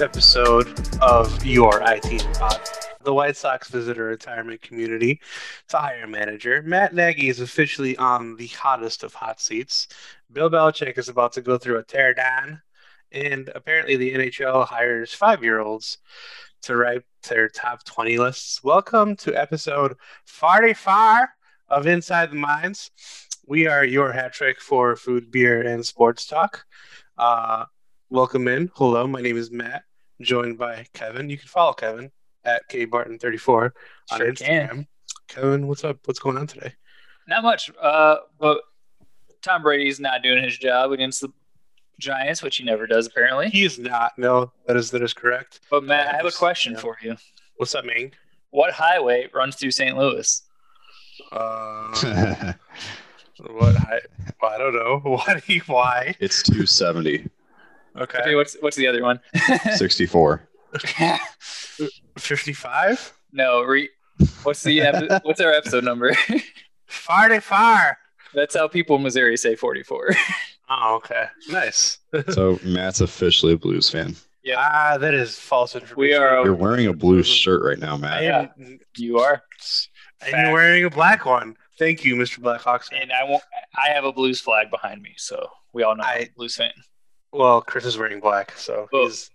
episode of Your IT Pod. The White Sox visit a retirement community to hire manager. Matt Nagy is officially on the hottest of hot seats. Bill Belichick is about to go through a tear down, and apparently the NHL hires five year olds to write their top 20 lists. Welcome to episode 45 of Inside the Minds. We are your hat trick for food, beer, and sports talk. Uh, welcome in. Hello, my name is Matt, joined by Kevin. You can follow Kevin at kbarton34 on Sure Instagram. can. Kevin, what's up? What's going on today? Not much, uh, but Tom Brady's not doing his job against the Giants, which he never does apparently. He is not. No, that is that is correct. But Matt, I have a question yeah. for you. What's up, man? What highway runs through St. Louis? Uh, what? I, I don't know. Why? do you- Why? It's 270, Okay, Okay, what's what's the other one? 64. fifty-five. no, re- what's the ep- what's our episode number? Forty-five. That's how people in Missouri say 44. Oh, okay. Nice. So Matt's officially a Blues fan. Yeah. Ah, that is false information. We are- You're wearing a Blues shirt right now, Matt. Yeah. you are, I'm wearing a black one. Thank you, Mr. Blackhawks. and I won't. I have a Blues flag behind me, so we all know I'm I- a Blues fan. Well, Chris is wearing black, so Well, he's.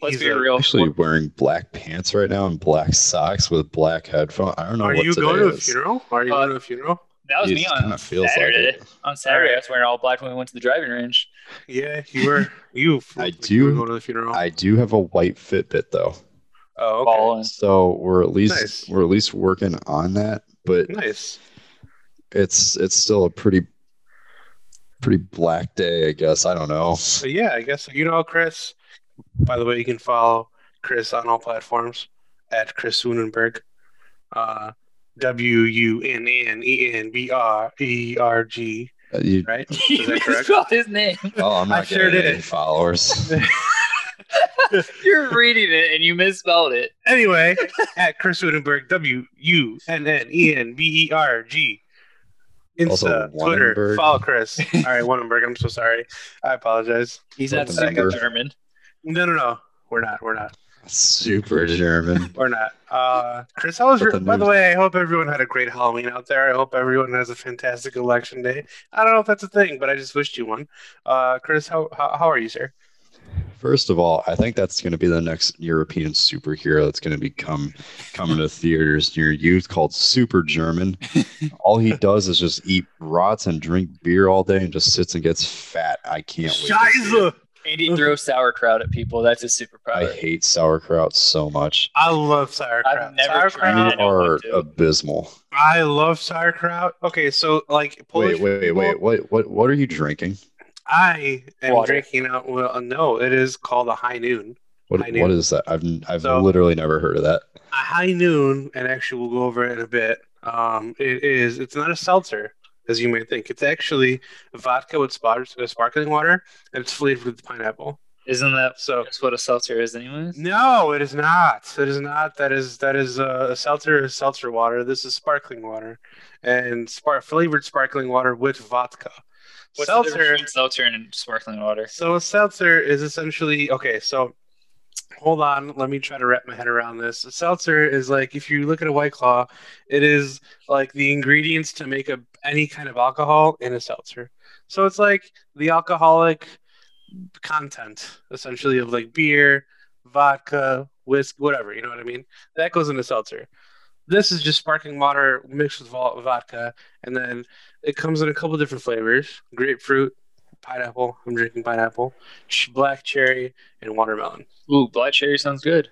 Let's he's be a- real. Actually wearing black pants right now and black socks with black headphones. I don't know Are what you today going to a funeral? Are you Uh, going to a funeral? That was It me kinda on feels like Saturday. it. on Saturday, Alright. I was wearing all black when we went to the driving range. Yeah, you were. You. I looked like you were do- going to the funeral. I do have a white Fitbit though. oh, okay. Balling. So we're at least Nice. we're at least working on that, but Nice. it's it's still a pretty pretty black day, I guess. I don't know. So yeah, I guess you know Chris. By the way, you can follow Chris on all platforms at Chris Wunnenberg. Uh, W U N N E N B R E R G. Uh, you- Right? Is You that correct? misspelled his name. oh, I'm I not sure getting any did. followers. You're reading it and you misspelled it. Anyway, at Chris Wunnenberg. W U N N E N B E R G. Insta, Also, Twitter, follow Chris. All right, Wunnenberg. I'm so sorry. I apologize. He's not Something super. German. No, no, no. We're not. We're not. Super German. we're not. Uh, Chris, how was your? The By the way, I hope everyone had a great Halloween out there. I hope everyone has a fantastic election day. I don't know if that's a thing, but I just wished you one. Uh, Chris, how how, how are you, sir? First of all, I think that's going to be the next European superhero that's going to become coming to theaters near you called Super German. all he does is just eat rots and drink beer all day and just sits and gets fat. I can't wait. to see it. Scheiße! And he throws sauerkraut at people. That's his super proud. I hate sauerkraut so much. I love sauerkraut. I've never tried You sauerkraut. don't are want abysmal. I love sauerkraut. Okay, so like Polish Wait, wait, people, wait. What, what, what are you drinking? I am Water. drinking out. Well, no, it is called a high noon. What, I knew. what is that? I've, I've So- literally never heard of that. A high noon, and actually we'll go over it in a bit. Um, it is. It's not a seltzer, as you may think. It's actually vodka with sparkling water, and it's flavored with pineapple. Isn't that So just what a seltzer is, anyways? no, it is not. It is not. That is that is uh, a seltzer is seltzer water. This is sparkling water, and spar- flavored sparkling water with vodka. What's the seltzer. difference seltzer and sparkling water? So a seltzer is essentially okay. So hold on, let me try to wrap my head around this. A seltzer is like if you look at a white claw, it is like the ingredients to make a any kind of alcohol in a seltzer. So it's like the alcoholic content essentially of like beer, vodka, whiskey, whatever. You know what I mean? That goes in a seltzer. This is just sparkling water mixed with vodka, and then it comes in a couple different flavors: grapefruit, pineapple. I'm drinking pineapple, black cherry, and watermelon. Ooh, black cherry sounds good.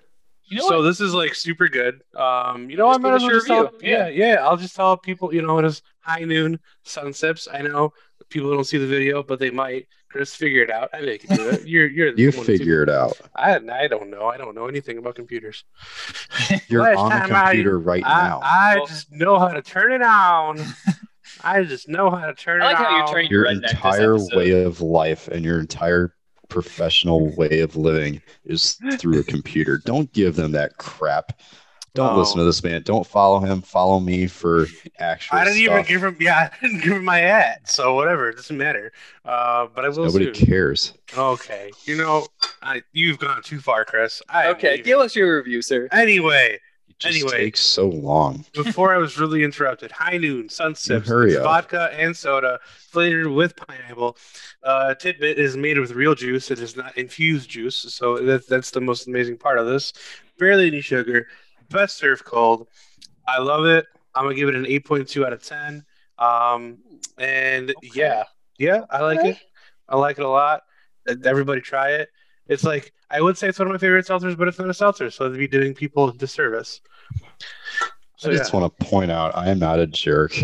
You know so what? this is like super good. Um, you know, Just I'm give as us well your just tell, review. yeah, yeah. I'll just tell people, you know, it is high noon sun sips. I know people don't see the video, but they might. Chris, figure it out. I know you can do it. You're, you're. the You one figure it out. I, I don't know. I don't know anything about computers. You're on the time I- computer right I, now. I Well- just know how to turn it on. I just know how to turn I like it how on. you're turning your redneck entire way of life and your entire professional way of living is through a computer. Don't give them that crap. Don't Oh. listen to this man. Don't follow him. Follow me for actual I didn't even give him. Yeah, I didn't give him my ad. So whatever, it doesn't matter. Uh, but I will Nobody soon. cares. Okay, you know, I, you've gone too far, Chris. I Okay, leaving. give us your review, sir. Anyway, Anyway, it just Anyway. takes so long. before I was really interrupted, High Noon Sunsips, hurry it's up. vodka and soda flavored with pineapple. Uh, tidbit is made with real juice. It is not infused juice, so that's that's the most amazing part of this. Barely any sugar. Best served cold. I love it. I'm gonna give it an 8.2 out of 10. Um, and Okay. yeah, yeah, I like Okay. it. I like it a lot. Everybody try it. It's like I would say it's one of my favorite seltzers, but it's not a seltzer, so it'd be doing people a disservice. So I yeah. just want to point out I am not a jerk.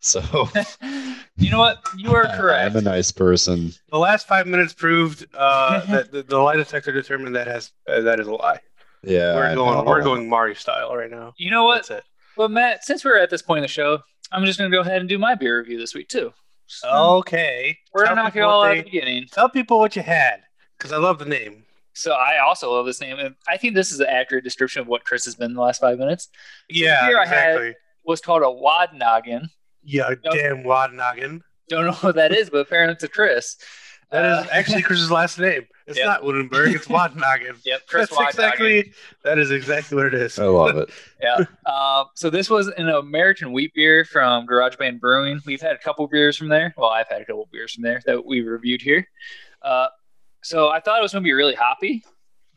So you know what? You are correct. I'm a nice person. the last five minutes proved uh, that the, the lie detector determined that has uh, that is a lie. Yeah, we're going know. we're going Mari style right now. You know what? That's it. Well, Matt, since we're at this point in the show, I'm just going to go ahead and do my beer review this week too. So, Okay, we're Tell gonna knock it all out at the beginning. Tell people what you had because I love the name. So I also love this name, and I think this is an accurate description of what Chris has been in the last five minutes. Yeah, here I had- exactly. Was called a wad noggin. yeah, Yep. damn wad noggin. Don't know what that is, but apparently it's a Chris. That is Uh, actually Chris's last name. It's Yep. not Woodenberg. It's wad noggin. Yep, Chris That's Wad exactly. That is exactly what it is. I love it. yeah. Um, so this was an American wheat beer from Garage Band Brewing. We've had a couple beers from there. Well, I've had a couple beers from there that we reviewed here. Uh, so I thought it was going to be really hoppy.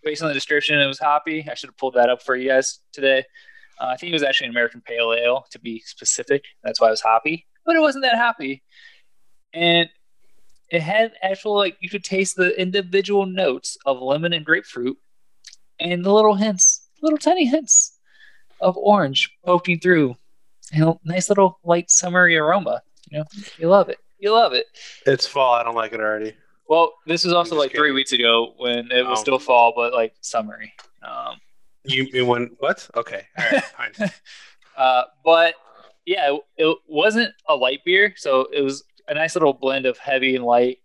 Based on the description, it was hoppy. I should have pulled that up for you guys today. Uh, I think it was actually an American Pale Ale, to be specific. That's why it was hoppy, but it wasn't that hoppy. And it had actual like you could taste the individual notes of lemon and grapefruit, and the little hints, little tiny hints of orange poking through. You know, nice little light summery aroma. You know, you love it. You love it. It's fall. I don't like it already. Well, this was also like three weeks ago when it was Oh. still fall, but like summery. Um, You, you went what? Okay, all right, fine. uh, but yeah, it, it wasn't a light beer, so it was a nice little blend of heavy and light.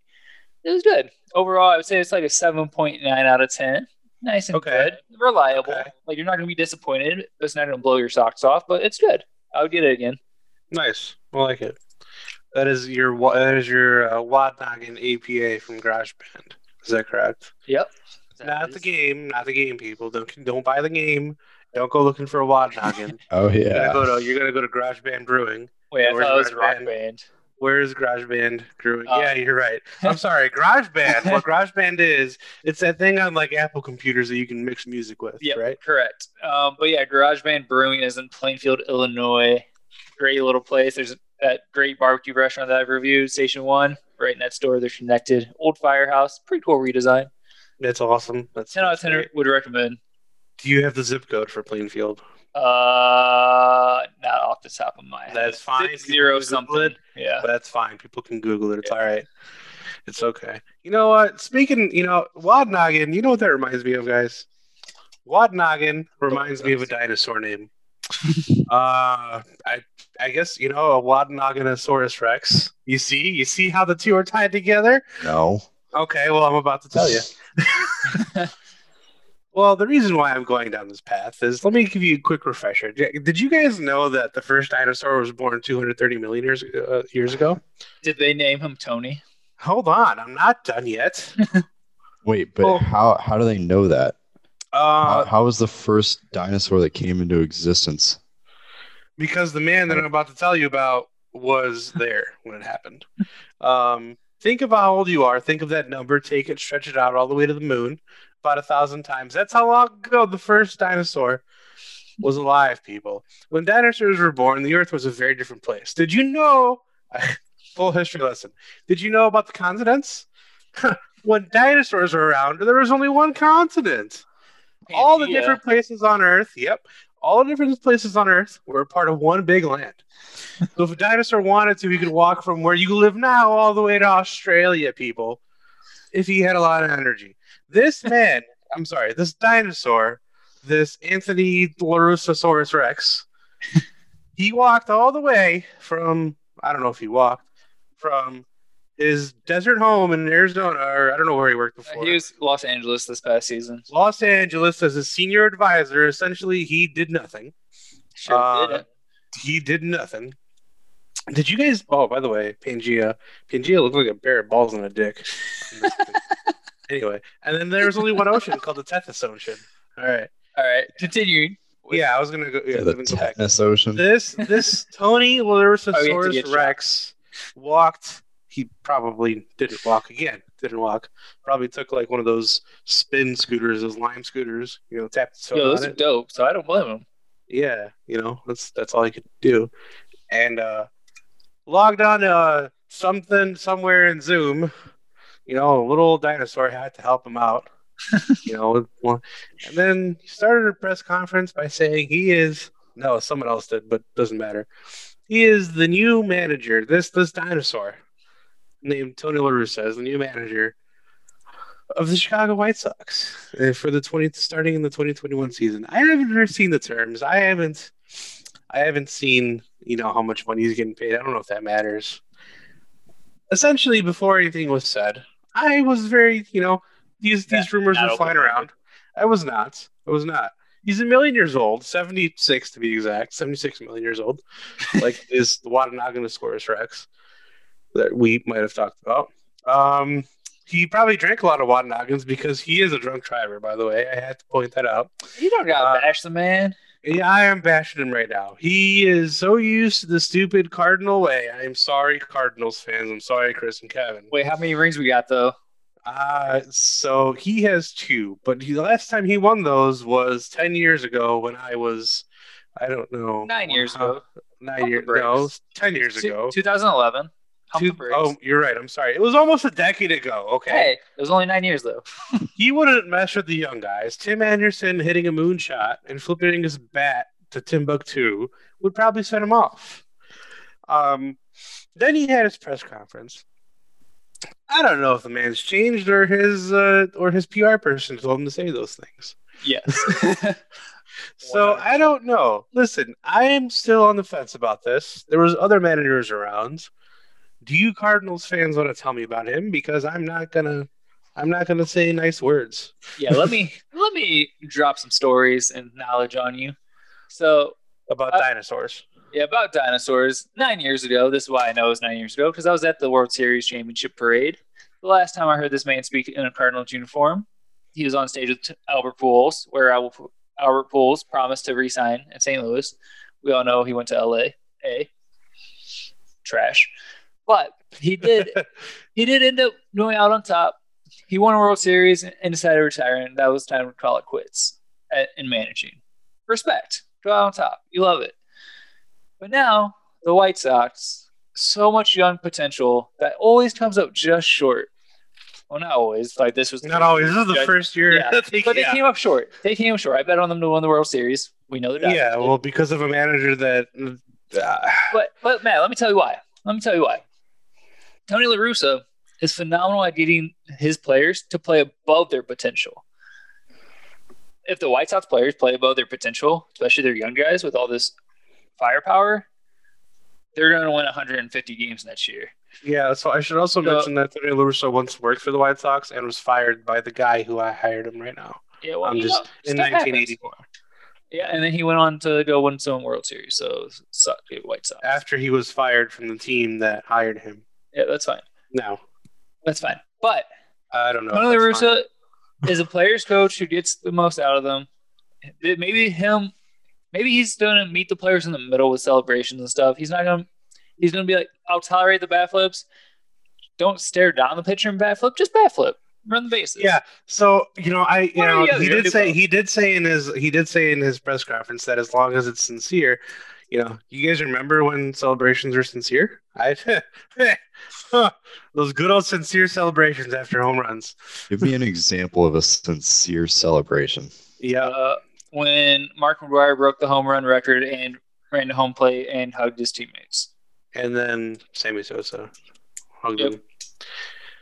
It was good overall. I would say it's like a seven point nine out of ten. Nice and Okay. good, reliable. Okay. Like you're not going to be disappointed. It's not going to blow your socks off, but it's good. I would get it again. Nice. I like it. That is your wa- that is your uh, Wad Noggin APA from GarageBand. Is that correct? Yep. Not the game. Not the game. People don't don't buy the game. Don't go looking for a Wad Noggin. Oh You're yeah. gonna go to you're gonna go to GarageBand Brewing. Wait, I Where's thought it was Rock Band? Band. Where is GarageBand Brewing? Uh, yeah, you're right. I'm sorry. GarageBand. what GarageBand is? It's that thing on like Apple computers that you can mix music with. Yep, Right. correct. Um, but yeah, GarageBand Brewing is in Plainfield, Illinois. Great little place. There's that great barbecue restaurant that I've reviewed, Station One, right next door. They're connected. Old firehouse, pretty cool redesign. That's awesome. That's Ten out of ten great. would recommend. Do you have the zip code for Plainfield? Uh, not off the top of my head. That's fine. Six zero People can Google something. Yeah. But that's fine. People can Google it. It's all right. It's okay. You know what? Speaking, you know, Wad Noggin, you know what that reminds me of, guys? Wad Noggin reminds me of a dinosaur name. uh, I I guess you know a Wadnoganosaurus Rex. You see, you see how the two are tied together. No. Okay, well, I'm about to tell you. well, the reason why I'm going down this path is let me give you a quick refresher. Did did you guys know that the first dinosaur was born 230 million years uh, years ago? Did they name him Tony? Hold on, I'm not done yet. Wait, but Well- how how do they know that? How, Uh, how was the first dinosaur that came into existence? Because the man that I'm about to tell you about was there when it happened. Um, think of how old you are. Think of that number. Take it, stretch it out all the way to the moon, about a thousand times. That's how long ago the first dinosaur was alive, people. When dinosaurs were born, the Earth was a very different place. Did you know? Full history lesson. Did you know about the continents? when dinosaurs were around, there was only one continent all the different places on Earth. Yep, all the different places on Earth were part of one big land. so if a dinosaur wanted to, he could walk from where you live now all the way to Australia, people, if he had a lot of energy. This man, I'm sorry, this dinosaur, this Anthony Larusasaurus Rex, he walked all the way from I don't know if he walked from his desert home in Arizona, or I don't know where he worked before. He was Los Angeles this past season. Los Angeles as a senior advisor. Essentially, he did nothing. Sure Uh, did. He did nothing. Did you guys? Oh, by the way, Pangea. Pangea looked like a bear with balls and a dick. anyway, and then there was only one ocean called the Tethys Ocean. All right. All right, continuing. with- Yeah, I was gonna go. Yeah, Yeah, the was gonna go back. tetanus ocean. This this Tony Oh, we have to Larusasaurus get shot. Rex walked. He probably didn't walk again. Didn't walk. Probably took like one of those spin scooters, those lime scooters. You know, tapped his foot Yo, those are it. dope. So I don't blame him. Yeah, you know, that's that's all he could do. And uh logged on uh, something somewhere in Zoom. You know, a little dinosaur had to help him out. you know, and then he started a press conference by saying he is no, someone else did, but doesn't matter. He is the new manager. This this dinosaur named Tony La Russa is the new manager of the Chicago White Sox uh, for the twenty starting in the twenty twenty one season. I haven't heard seen the terms. I haven't I haven't seen you know how much money he's getting paid. I don't know if that matters. Essentially, before anything was said, I was very you know these these rumors were flying around. I was not. I was not. He's a million years old, seventy six to be exact, seventy six million years old, like is the Watanaganosaurus Rex that we might have talked about. Um, he probably drank a lot of Watanagans because he is a drunk driver. By the way, I had to point that out. You don't gotta Uh, bash the man. Yeah, I am bashing him right now. He is so used to the stupid Cardinal way. I am sorry, Cardinals fans. I'm sorry, Chris and Kevin. Wait, how many rings we got though? Uh, so he has two, but he, the last time he won those was 10 years ago when I was, I don't know. Nine years ago. Nine years, no, 10 years ago. 2011. Hump Two- the brakes. oh, you're right. I'm sorry. It was almost a decade ago. Okay. Hey, it was only nine years though. He wouldn't mess with the young guys. Tim Anderson hitting a moonshot and flipping his bat to Timbuktu would probably set him off. Um, then he had his press conference. I don't know if the man's changed or his uh, or his PR person told him to say those things. Yes. So I don't know. Listen, I am still on the fence about this. There was other managers around. Do you Cardinals fans want to tell me about him? Because I'm not gonna, I'm not gonna say nice words. yeah, let me let me drop some stories and knowledge on you. So about Uh, dinosaurs. Yeah, about dinosaurs. Nine years ago, this is why I know it was nine years ago, because I was at the World Series Championship Parade. The last time I heard this man speak in a Cardinals uniform, he was on stage with Albert Pujols, where Albert Pujols promised to resign in St. Louis. We all know he went to LA. A trash, but he did. he did end up going out on top. He won a World Series and decided to retire, and that was time to call it quits at, in managing. Respect. Go out on top. You love it. But now the White Sox, so much young potential that always comes up just short. Well, not always. Like this was the Not first always. year. This is the first year. yeah. that they- But they yeah. came up short. They came up short. I bet on them to win the World Series. We know Dodgers yeah, well, because of a manager that. Uh, But but Matt, let me tell you why. Let me tell you why. Tony La Russa is phenomenal at getting his players to play above their potential. If the White Sox players play above their potential, especially their young guys with all this firepower, they're going to win 150 games next year. yeah, so I should also So- mention that Tony La Russa once worked for the White Sox and was fired by the guy who I hired him right now. Yeah, well, I'm just know, in stuff happens. 1984. Yeah, and then he went on to go win some World Series. So White Sox. After he was fired from the team that hired him. Yeah, that's fine. No, That's fine. But I don't know. Tony La. Russa is a player's coach who gets the most out of them. Maybe him, maybe he's going to meet the players in the middle with celebrations and stuff. He's not going to, he's going to be like, I'll tolerate the bat flips. Don't stare down the pitcher and bat flip, just bat flip. Run the bases. Yeah. So you know, I you know other, he did say both. he did say in his he did say in his press conference that as long as it's sincere, you know, you guys remember when celebrations were sincere? I those good old sincere celebrations after home runs. Give me an example of a sincere celebration. Yeah. Uh, when Mark McGwire broke the home run record and ran to home plate and hugged his teammates. And then Sammy Sosa hugged Yep. him.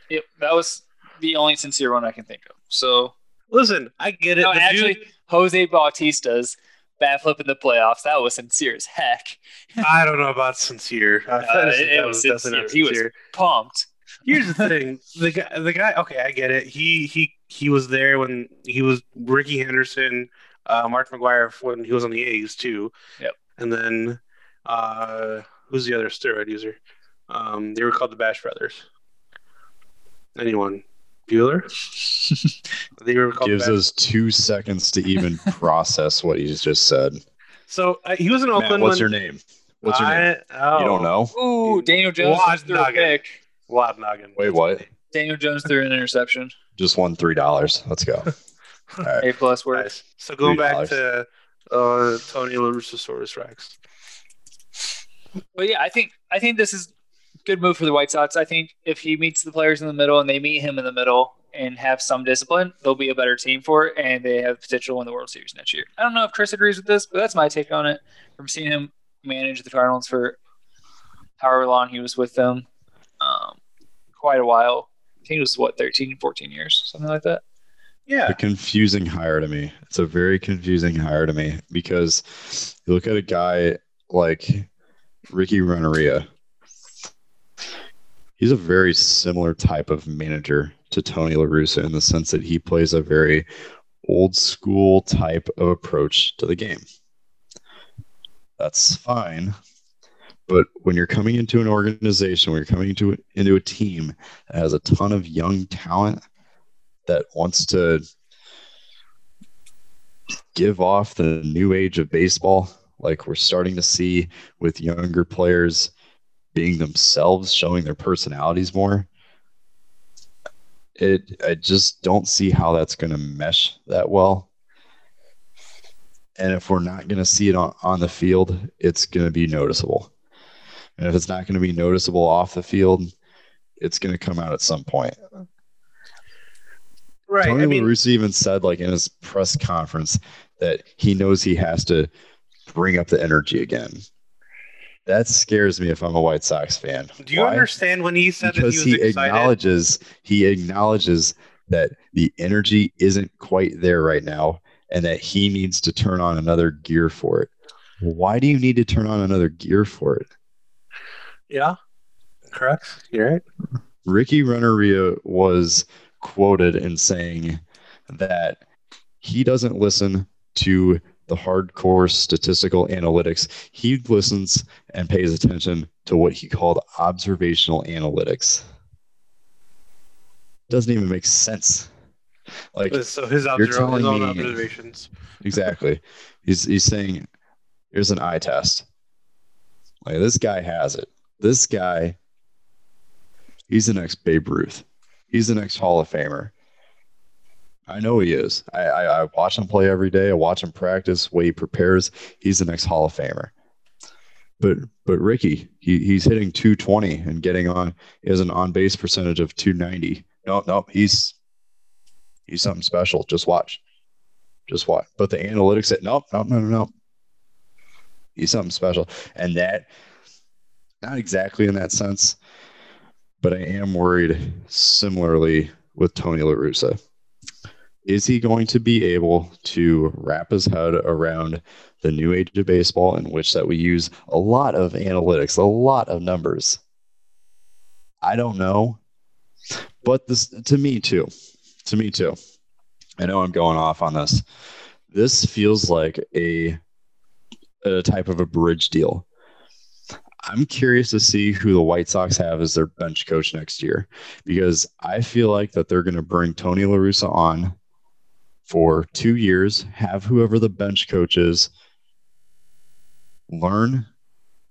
Yep, that was the only sincere one I can think of. So Listen, I get it. No, actually, dude- Jose Bautista's bat flip in the playoffs. That was sincere as heck. I don't know about sincere. Uh, that is- it that was definitely not sincere. He was- sincere. Pumped. Here's the thing: the guy, the guy. Okay, I get it. He he he was there when he was Rickey Henderson, uh, Mark McGwire when he was on the A's too. Yep. And then, uh, who's the other steroid user? Um, they were called the Bash Brothers. Anyone? Bueller? they were called. Gives Bash- us two seconds to even process what he's just said. So uh, he was in Matt, Oakland. what's when your name? What's your I, name? Oh, You don't know? Ooh, Daniel Jones Wad threw a nugget. pick. Wadnoggin. Wait, what? Daniel Jones threw an interception. Just won three dollars. Let's go. All right. A plus word. Nice. So going back $3. to uh, Tony LaRussosaurus Rex. But yeah, I think I think this is a good move for the White Sox. I think if he meets the players in the middle and they meet him in the middle and have some discipline, they'll be a better team for it, and they have potential to win the World Series next year. I don't know if Chris agrees with this, but that's my take on it. From seeing him manage the Cardinals for however long he was with them, um, quite a while. I think it was what 13, 14 years, something like that. Yeah. a confusing hire to me. It's a very confusing hire to me because you look at a guy like Ricky Renteria. He's a very similar type of manager to Tony La Russa in the sense that he plays a very old school type of approach to the game. That's fine. But when you're coming into an organization, when you're coming into into a team that has a ton of young talent that wants to give off the new age of baseball like we're starting to see with younger players being themselves showing their personalities more it i just don't see how that's going to mesh that well and if we're not going to see it on, on the field it's going to be noticeable and if it's not going to be noticeable off the field it's going to come out at some point Right. Tony I mean, even said, like in his press conference, that he knows he has to bring up the energy again. That scares me if I'm a White Sox fan. do you Why? understand when he said Because that he he, was excited? acknowledges he acknowledges that the energy isn't quite there right now, and that he needs to turn on another gear for it. Why do you need to turn on another gear for it? Yeah. Correct. You're right. Ricky Renteria was quoted in saying that he doesn't listen to the hardcore statistical analytics. He listens and pays attention to what he called observational analytics. Doesn't even make sense. Like So his, You're telling his own me- observations. exactly. He's he's saying here's an eye test. Like this guy has it. This guy he's the next Babe Ruth. He's the next Hall of Famer. I know he is. I, I, I watch him play every day. I watch him practice, way he prepares. He's the next Hall of Famer. But but Ricky, he, he's hitting 220 and getting on. Has an on base percentage of 290. No, no, he's he's something special. Just watch. Just watch. But the analytics said, nope, no, no, no, no. He's something special. And that, not exactly in that sense, but I am worried similarly with Tony La Russa. Is he going to be able to wrap his head around the new age of baseball in which that we use a lot of analytics, a lot of numbers? I don't know. But this to me too. To me too. I know I'm going off on this. This feels like a a type of a bridge deal. I'm curious to see who the White Sox have as their bench coach next year because I feel like that they're going to bring Tony La Russa on for two years, have whoever the bench coach is learn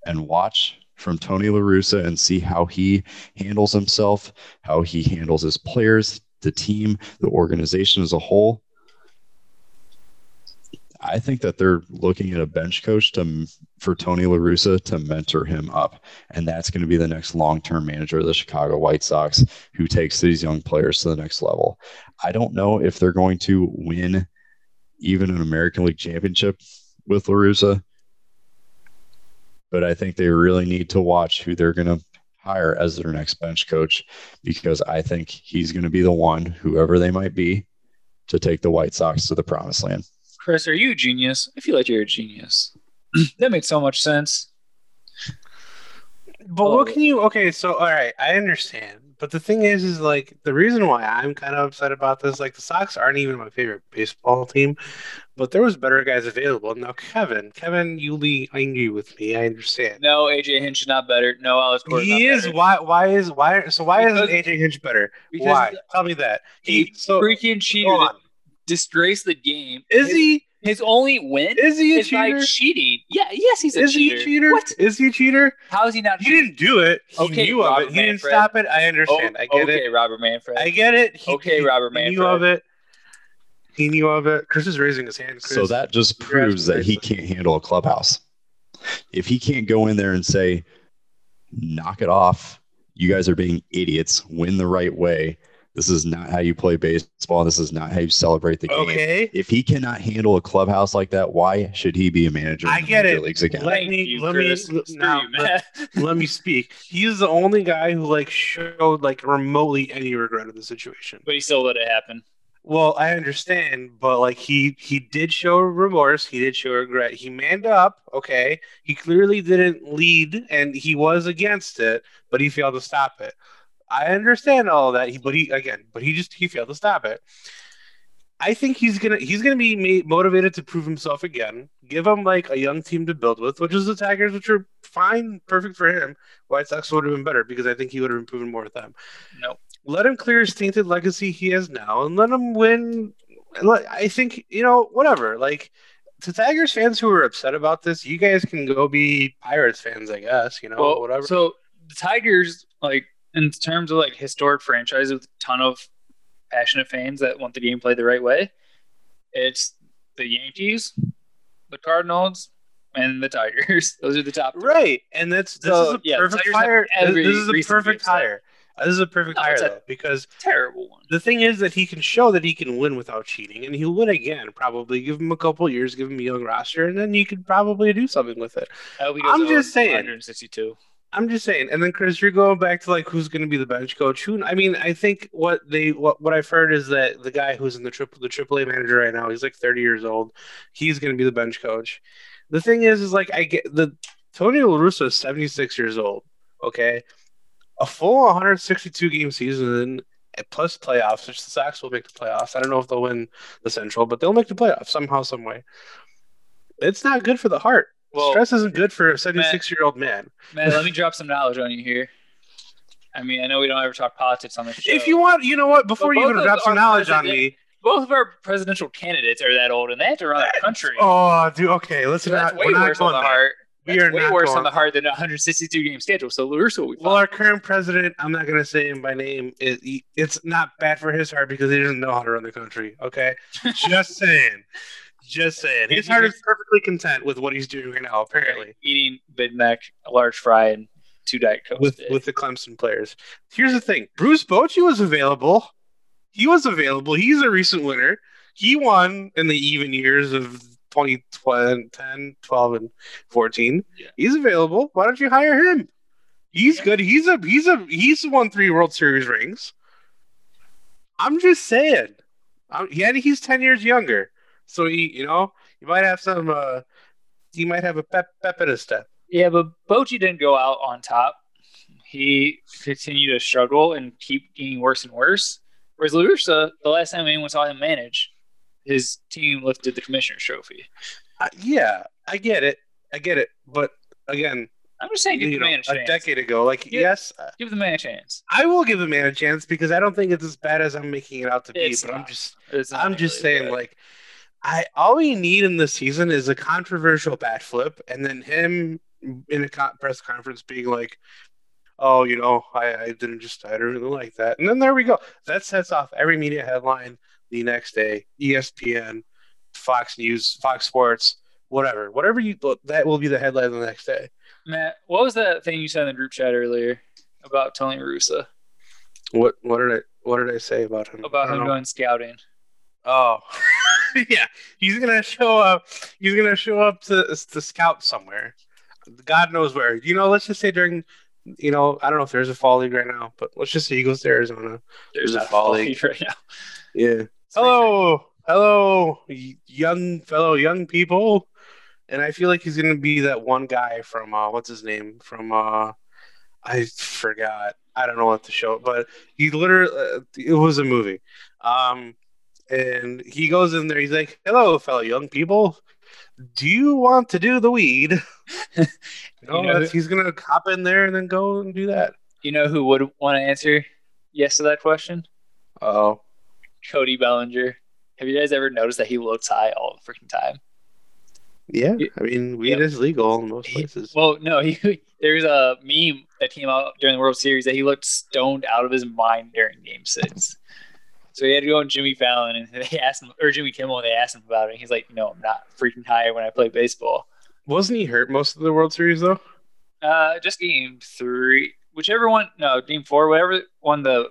and watch from Tony La Russa and see how he handles himself, how he handles his players, the team, the organization as a whole. I think that they're looking at a bench coach to for Tony La Russa to mentor him up, and that's going to be the next long-term manager of the Chicago White Sox, who takes these young players to the next level. I don't know if they're going to win even an American League championship with La Russa, but I think they really need to watch who they're going to hire as their next bench coach because I think he's going to be the one, whoever they might be, to take the White Sox to the promised land. Chris, are you a genius? I feel like you're a genius. that made so much sense. But Oh. what can you? Okay, so all right, I understand, But the thing is, is like the reason why I'm kind of upset about this, like the Sox aren't even my favorite baseball team, but there was better guys available. Now, Kevin, Kevin, you'll be angry with me. I understand. No, AJ Hinch is not better. No, Alex Cora's he not is. better. Why? Why is why? So why Because- isn't AJ Hinch better? Why? Tell me that. He He so freaking cheater hold that on. disgraced the game. Is his, he? his only win Is he a is by cheater? cheating? Yeah, yes, he's a Is he cheater. a cheater? What? Is he a cheater? How is he not? He didn't do it. He Okay, knew of Robert it. He didn't stop it. I Oh, understand. I get okay, it. Okay, Robert Manfred. I get it. He, Okay, he- Robert he knew Manfred. of it. He knew of it. Chris is raising his hand. Chris. So that just proves that he can't handle a clubhouse. If he can't go in there and say, knock it off, you guys are being idiots, win the right way. This is not how you play baseball. This is not how you celebrate the game. okay. If he cannot handle a clubhouse like that, why should he be a manager? I get it. Leagues again. Let me- you, let me- Chris. l- now, you, man. Let me speak. He's the only guy who like showed like remotely any regret of the situation. but he still let it happen. Well, I understand, but like he he did show remorse. He did show regret. He manned up. Okay, he clearly didn't lead, and he was against it, but he failed to stop it. I understand all that. He, but he again, but he just he failed to stop it. I think he's gonna he's gonna be ma- motivated to prove himself again. Give him like a young team to build with, which is the Tigers, which are fine, perfect for him. White Sox would have been better because I think he would have been proven more with them Nope. let him clear his tainted legacy he has now and let him win i think you know whatever like to tigers fans who are upset about this you guys can go be pirates fans i guess you know well, whatever So the Tigers, like in terms of like historic franchises with a ton of passionate fans that want the game played the right way, it's the Yankees, the Cardinals, and the Tigers. Those are the top. three. right and that's this So, is a yeah, perfect hire every this is a reason to be perfect hire this is a perfect No, hire though because Terrible one. the thing is that he can show that he can win without cheating and he'll win again probably give him a couple years give him a young roster and then you could probably do something with it I hope he goes I'm just saying. 162. I'm just saying. And then Chris, you're going back to like who's going to be the bench coach. Who? I mean, I think what they what what I've heard is that the guy who's in the triple the AAA manager right now, he's like 30 years old. He's going to be the bench coach. The thing is, is like I get the Tony La Russa is 76 years old. Okay, a full 162 game season eh, plus playoffs, which the Sox will make the playoffs. I don't know if they'll win the Central, but they'll make the playoffs somehow, some way. It's not good for the heart. Well, Stress isn't good for a 76 year old man. man, let me drop some knowledge on you here. I mean, I know we don't ever talk politics on this show. If you want, you know what? Before you even drop some knowledge on me. both of our presidential candidates are that old, and they have to run the country. Oh, dude. Okay, let's so not. way we're not worse on going the there. heart. We That's are way worse going- on the heart than a 162 game schedule. So La Russa fine. Well, our current president, I'm not going to say him by name. It, it's not bad for his heart because he doesn't know how to run the country. Okay, just saying, just saying. His heart is perfectly content with what he's doing right now. Apparently, eating Big Mac, a large fry, and two Diet Cokes. with with the Clemson players. Here's the thing: Bruce Bochy was available. He was available. He's a recent winner. He won in the even years of 2010, 12, and 14. Yeah. He's available. Why don't you hire him? He's Yeah. good. He's a he's a he's won three World Series rings. I'm just saying. Um, yeah, he's 10 years younger. So he, you know, you might have some uh he might have a pep pep in his step. yeah, but Bochy didn't go out on top. He continued to struggle and keep getting worse and worse. Whereas La Russa, the last time anyone saw him manage, his team lifted the commissioner's trophy. Uh, yeah, I get it. I get it. But again, I'm just saying, give you the know, man a a decade ago, like Yeah. yes, uh, Give the man a chance. I will give the man a chance because I don't think it's as bad as I'm making it out to be. It's but I'm just, I'm just really saying, bad. like, I all we need in this season is a controversial bat flip, and then him in a co- press conference being like, "Oh, you know, I, I didn't just, I didn't really like that," and then there we go. That sets off every media headline the next day. ESPN, Fox News, Fox Sports, whatever, whatever you that will be the headline the next day. Matt, what was that thing you said in the group chat earlier about Tony Russa What what did I what did I say about him? about him know. going scouting? Oh, yeah. He's gonna show up. He's gonna show up to to scout somewhere. God knows where. You know, let's just say during. You know, I don't know if there's a fall league right now, but let's just say he goes to Arizona. There's There's a fall league. league right now. Yeah. Hello, hello, young fellow, young people. And I feel like he's gonna be that one guy from uh, what's his name from uh, I forgot. I don't know what to show, but he literally uh, it was a movie. Um, and he goes in there. He's like, "Hello, fellow young people. Do you want to do the weed?" no, oh, You know- he's gonna hop in there and then go and do that. You know who would want to answer yes to that question? Oh, Cody Bellinger. Have you guys ever noticed that he looks high all the freaking time? yeah. I mean, weed Yep. is legal in most He- places. Well, no, he, there's a meme that came out during the World Series that he looked stoned out of his mind during Game Six. So he had to go on Jimmy Fallon and they asked him, or Jimmy Kimmel, and they asked him about it. And he's like, "No, I'm not freaking high when I play baseball." Wasn't he hurt most of the World Series though? Uh, just Game Three, whichever one, no, Game Four, whatever one the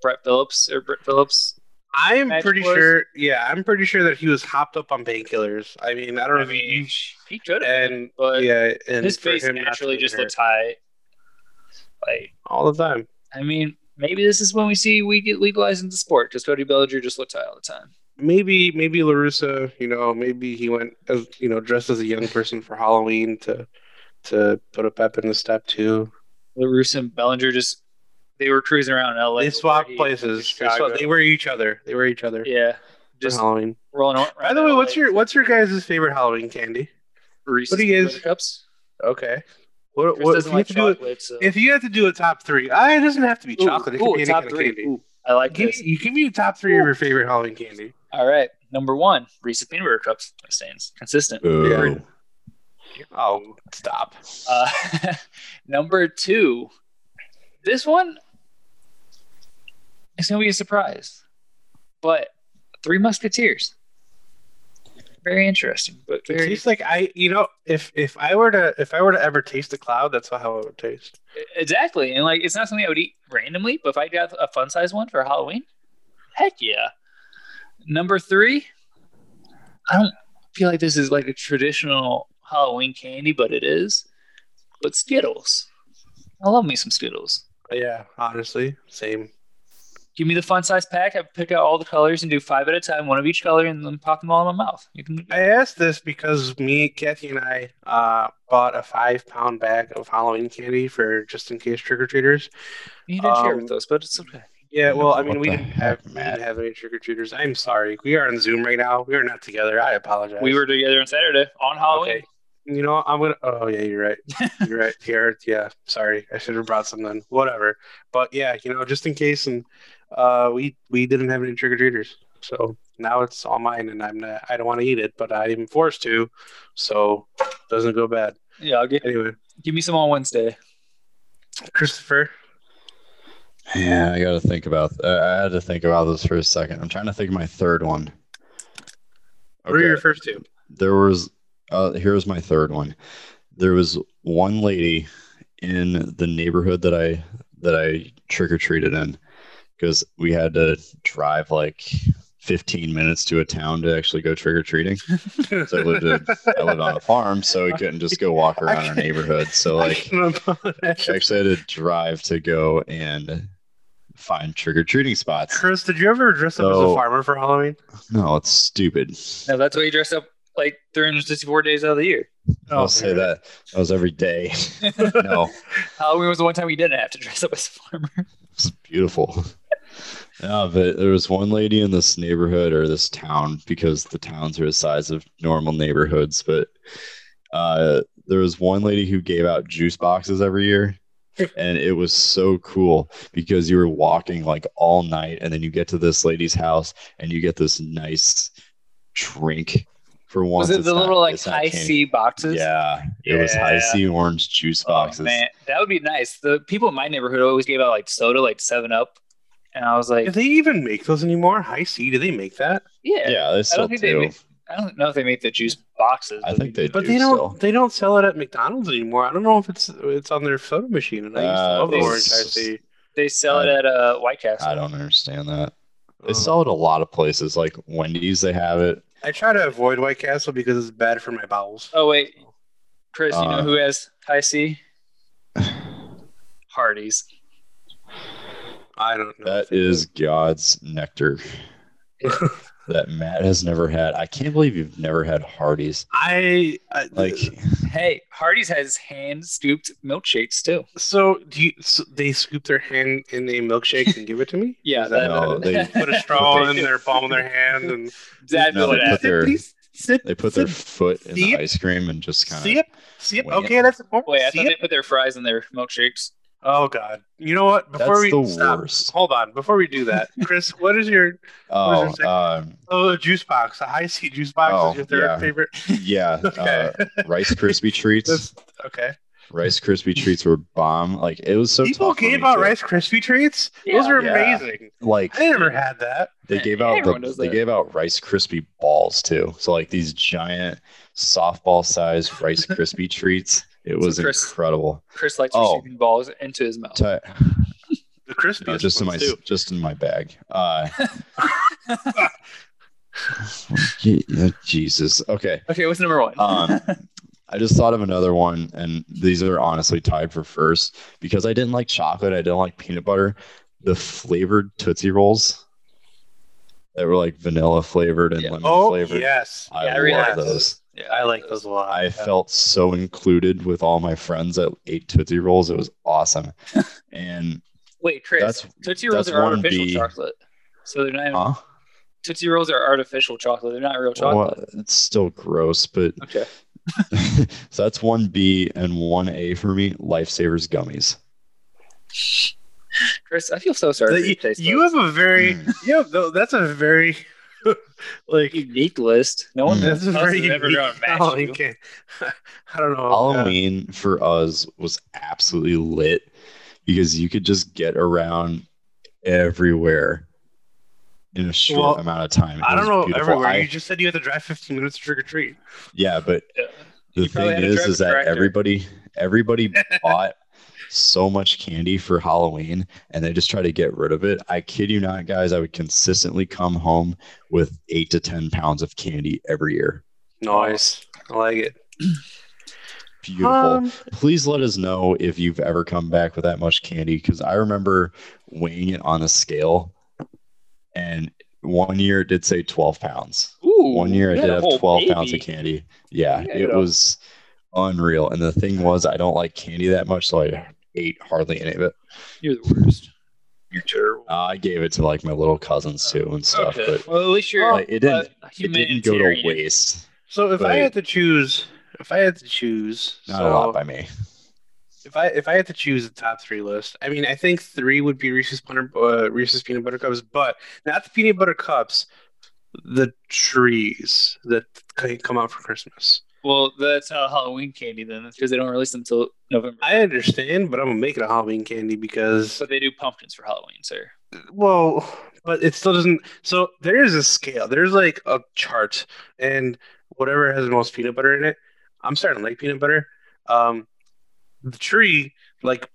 Brett Phillips or Brett Phillips. I'm pretty was- sure. Yeah, I'm pretty sure that he was hopped up on painkillers. I mean, I don't know I if mean, you. he could have, And but yeah, and his face him not to naturally just hurt looks high. Like, all the time. I mean, maybe this is when we see we get legalized into sport because Cody Bellinger just looked high all the time. maybe maybe La Russa, you know, maybe he went as you know dressed as a young person for Halloween to to put a pep in the step too. La Russa and Bellinger just they were cruising around LA. They swapped he places. They, swapped, they were each other. They were each other yeah, for just Halloween. rolling around. By the way, LA. what's your what's your guys' favorite Halloween candy? Reese's what do you guys- peanut cups? Okay. What, Chris what if doesn't you like have to do so If you have to do a top three, I it doesn't have to be Ooh, chocolate. It ooh, can be any top kind of candy. Ooh, I like Give, this. me- you give me a top three of your favorite Halloween candy. All right, number one, Reese's peanut butter cups. That stands consistent. Boo. Oh, stop. Uh, number two, this one is gonna be a surprise, but Three Musketeers. Very interesting, but It tastes like I, you know, if if I were to if I were to ever taste a cloud, that's how it would taste. exactly. And like, it's not something I would eat randomly, but if I got a fun size one for Halloween, heck yeah. Number three, I don't feel like this is like a traditional Halloween candy, but it is. But Skittles, I love me some Skittles. Yeah, honestly, same. Give me the fun size pack. I pick out all the colors and do five at a time, one of each color, and then pop them all in my mouth. You can. I asked this because me, Kathy, and I uh, bought a five pound bag of Halloween candy for just in case trick or treaters. You didn't share Um, with us, but it's okay. Yeah, well, I mean, we didn't have heck, we Matt? didn't have any trick or treaters. I'm sorry. We are on Zoom right now. We are not together. I apologize. We were together on Saturday on Halloween. Okay. You know, I'm gonna. Oh yeah, you're right. You're right. Here, yeah. Sorry, I should have brought something. Whatever. But yeah, you know, just in case, and uh, we we didn't have any trick or treaters, so now it's all mine, and I'm not. I don't want to eat it, but I'm forced to, so it doesn't go bad. Yeah, I'll get, Anyway, give me some on Wednesday. Christopher. Yeah, I got to think about. Uh, I had to think about this for a second. I'm trying to think of my third one. What are your first two? there was uh here's my third one there was one lady in the neighborhood that i that i trick-or-treated in because we had to drive like 15 minutes to a town to actually go trick-or-treating. So i lived, in, I lived on a farm so we couldn't just go walk around our neighborhood. So like I actually had to drive to go and find trick-or-treating spots. Chris, did you ever dress up as a farmer for Halloween? no it's stupid. No, that's why you dress up like 364 days out of the year. i'll oh, say that. That was every day. No. Halloween was the one time we didn't have to dress up as a farmer. It's beautiful. Yeah, but there was one lady in this neighborhood or this town because the towns are the size of normal neighborhoods, but uh, there was one lady who gave out juice boxes every year. And it was so cool because you were walking like all night, and then you get to this lady's house and you get this nice drink for once. Was it the not- little like high. C boxes? Yeah, it was high Yeah. C orange juice Oh, boxes. man, that would be nice. The people in my neighborhood always gave out like soda, like Seven Up, and I was like, Do they even make those anymore? Hi-C? Do they make that? yeah. yeah, they I still don't think they. Make, I don't know if they make the juice boxes. I think they But do they don't. still. They don't sell it at McDonald's anymore. I don't know if it's it's on their soda machine. And I used to Uh, love the they- orange Hi-C. They sell it I- at uh, White Castle. I don't understand that. They Uh, sell it a lot of places, like Wendy's. They have it. I try to avoid White Castle because it's bad for my bowels. Oh wait, Chris, you know Uh, who has Hi-C? Hardee's. I don't know. That is if God's nectar. that that Matt has never had. I can't believe you've never had Hardee's. I, I Like, Hey, Hardee's has hand scooped milkshakes too. So do you? So they scoop their hand in a milkshake and give it to me? Yeah, that that- no, they put a straw in their palm of their hand and That's No, what they put their- Please sit, they put their sit, foot in the ice cream and just kind of. it, see it. wing it. Okay, that's important. Wait, I See thought it? they put their fries in their milkshakes. Oh God! You know what? Before That's we the stop, worst. hold on. Before we do that, Chris, what is your Oh, was your um, oh a juice box? A Hi-C juice box Oh, is your third yeah. favorite. yeah. Okay. Uh, Rice Krispie treats. That's okay. Rice Krispie treats were bomb. Like it was so. People tough gave out too. Rice Krispie treats. Those Yeah. are Yeah. amazing. Like I never had that. they Yeah, gave out the, they that. gave out Rice Krispie balls too. So like these giant softball sized Rice Krispie treats. It was Chris- incredible. Chris likes Oh. receiving balls into his mouth. Ti- The crispy no, just in my too. just in my bag. Uh, Jesus. Okay. Okay, what's number one? Um, I just thought of another one, and these are honestly tied for first because I didn't like chocolate. I didn't like peanut butter. The flavored Tootsie Rolls that were like vanilla flavored and Yeah. lemon Oh flavored. yes, I Yeah, I love really those. Yeah, I like those a lot. I Yeah. felt so included with all my friends that ate Tootsie Rolls. It was awesome. and Wait, Chris, That's- Tootsie Rolls that's are artificial B. chocolate. So they're not even, huh? Tootsie Rolls are artificial chocolate. They're not real chocolate. Well, it's still gross, but Okay. so that's one B and one A for me. Lifesavers gummies. Chris, I feel so sorry. That for you, you have a very Mm. you have, that's a very like unique list. No one Mm. that's very has ever unique gonna match Halloween you. candy. I don't know. Halloween for us was absolutely lit because you could just get around everywhere in a short Well, amount of time. It I don't know beautiful. everywhere. I- you just said you had to drive 15 minutes to trick or treat. yeah, but Yeah. the You thing is, is that everybody, everybody bought so much candy for Halloween, and they just try to get rid of it. I kid you not, guys. I would consistently come home with eight to ten pounds of candy every year. Nice. I like it. Beautiful. Um, Please let us know if you've ever come back with that much candy because I remember weighing it on a scale, and one year it did say 12 pounds. Ooh, One year I did have whole 12 pounds of candy. Yeah, Yeah, it you was unreal. And the thing was, I don't like candy that much, so I ate hardly any of it. You're the worst. You're terrible. Uh, I gave it to like my little cousins too and stuff, okay. but well, at least you're. like, it didn't. uh, It didn't go to waste. so if I had to choose, if I had to choose, Not so a lot by me. if I if I had to choose a top three list, I mean, I think three would be Reese's peanut uh, Reese's peanut butter cups, but not the peanut butter cups, the trees that come out for Christmas. Well, that's not Halloween candy then, because they don't release them until November. I understand, but I'm gonna make it a Halloween candy because but they do pumpkins for Halloween, sir. Well, but it still doesn't. So there is a scale. There's like a chart, and whatever has the most peanut butter in it. I'm starting to like peanut butter. Um, the tree, like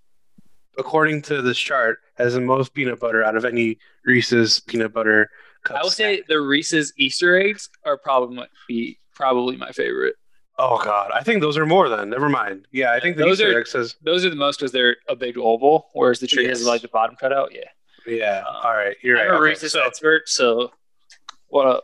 according to this chart, has the most peanut butter out of any Reese's peanut butter. Cup I would snack. say the Reese's Easter eggs are probably my, be probably my favorite. Oh God, I think those are more than. Never mind. Yeah, I think the Those Easter are- egg says. Those are the most because they're a big oval, whereas the tree Yes. has like the bottom cut out. Yeah, Yeah. Uh, All right, you're. I'm a Okay, Reese's so expert, so what up?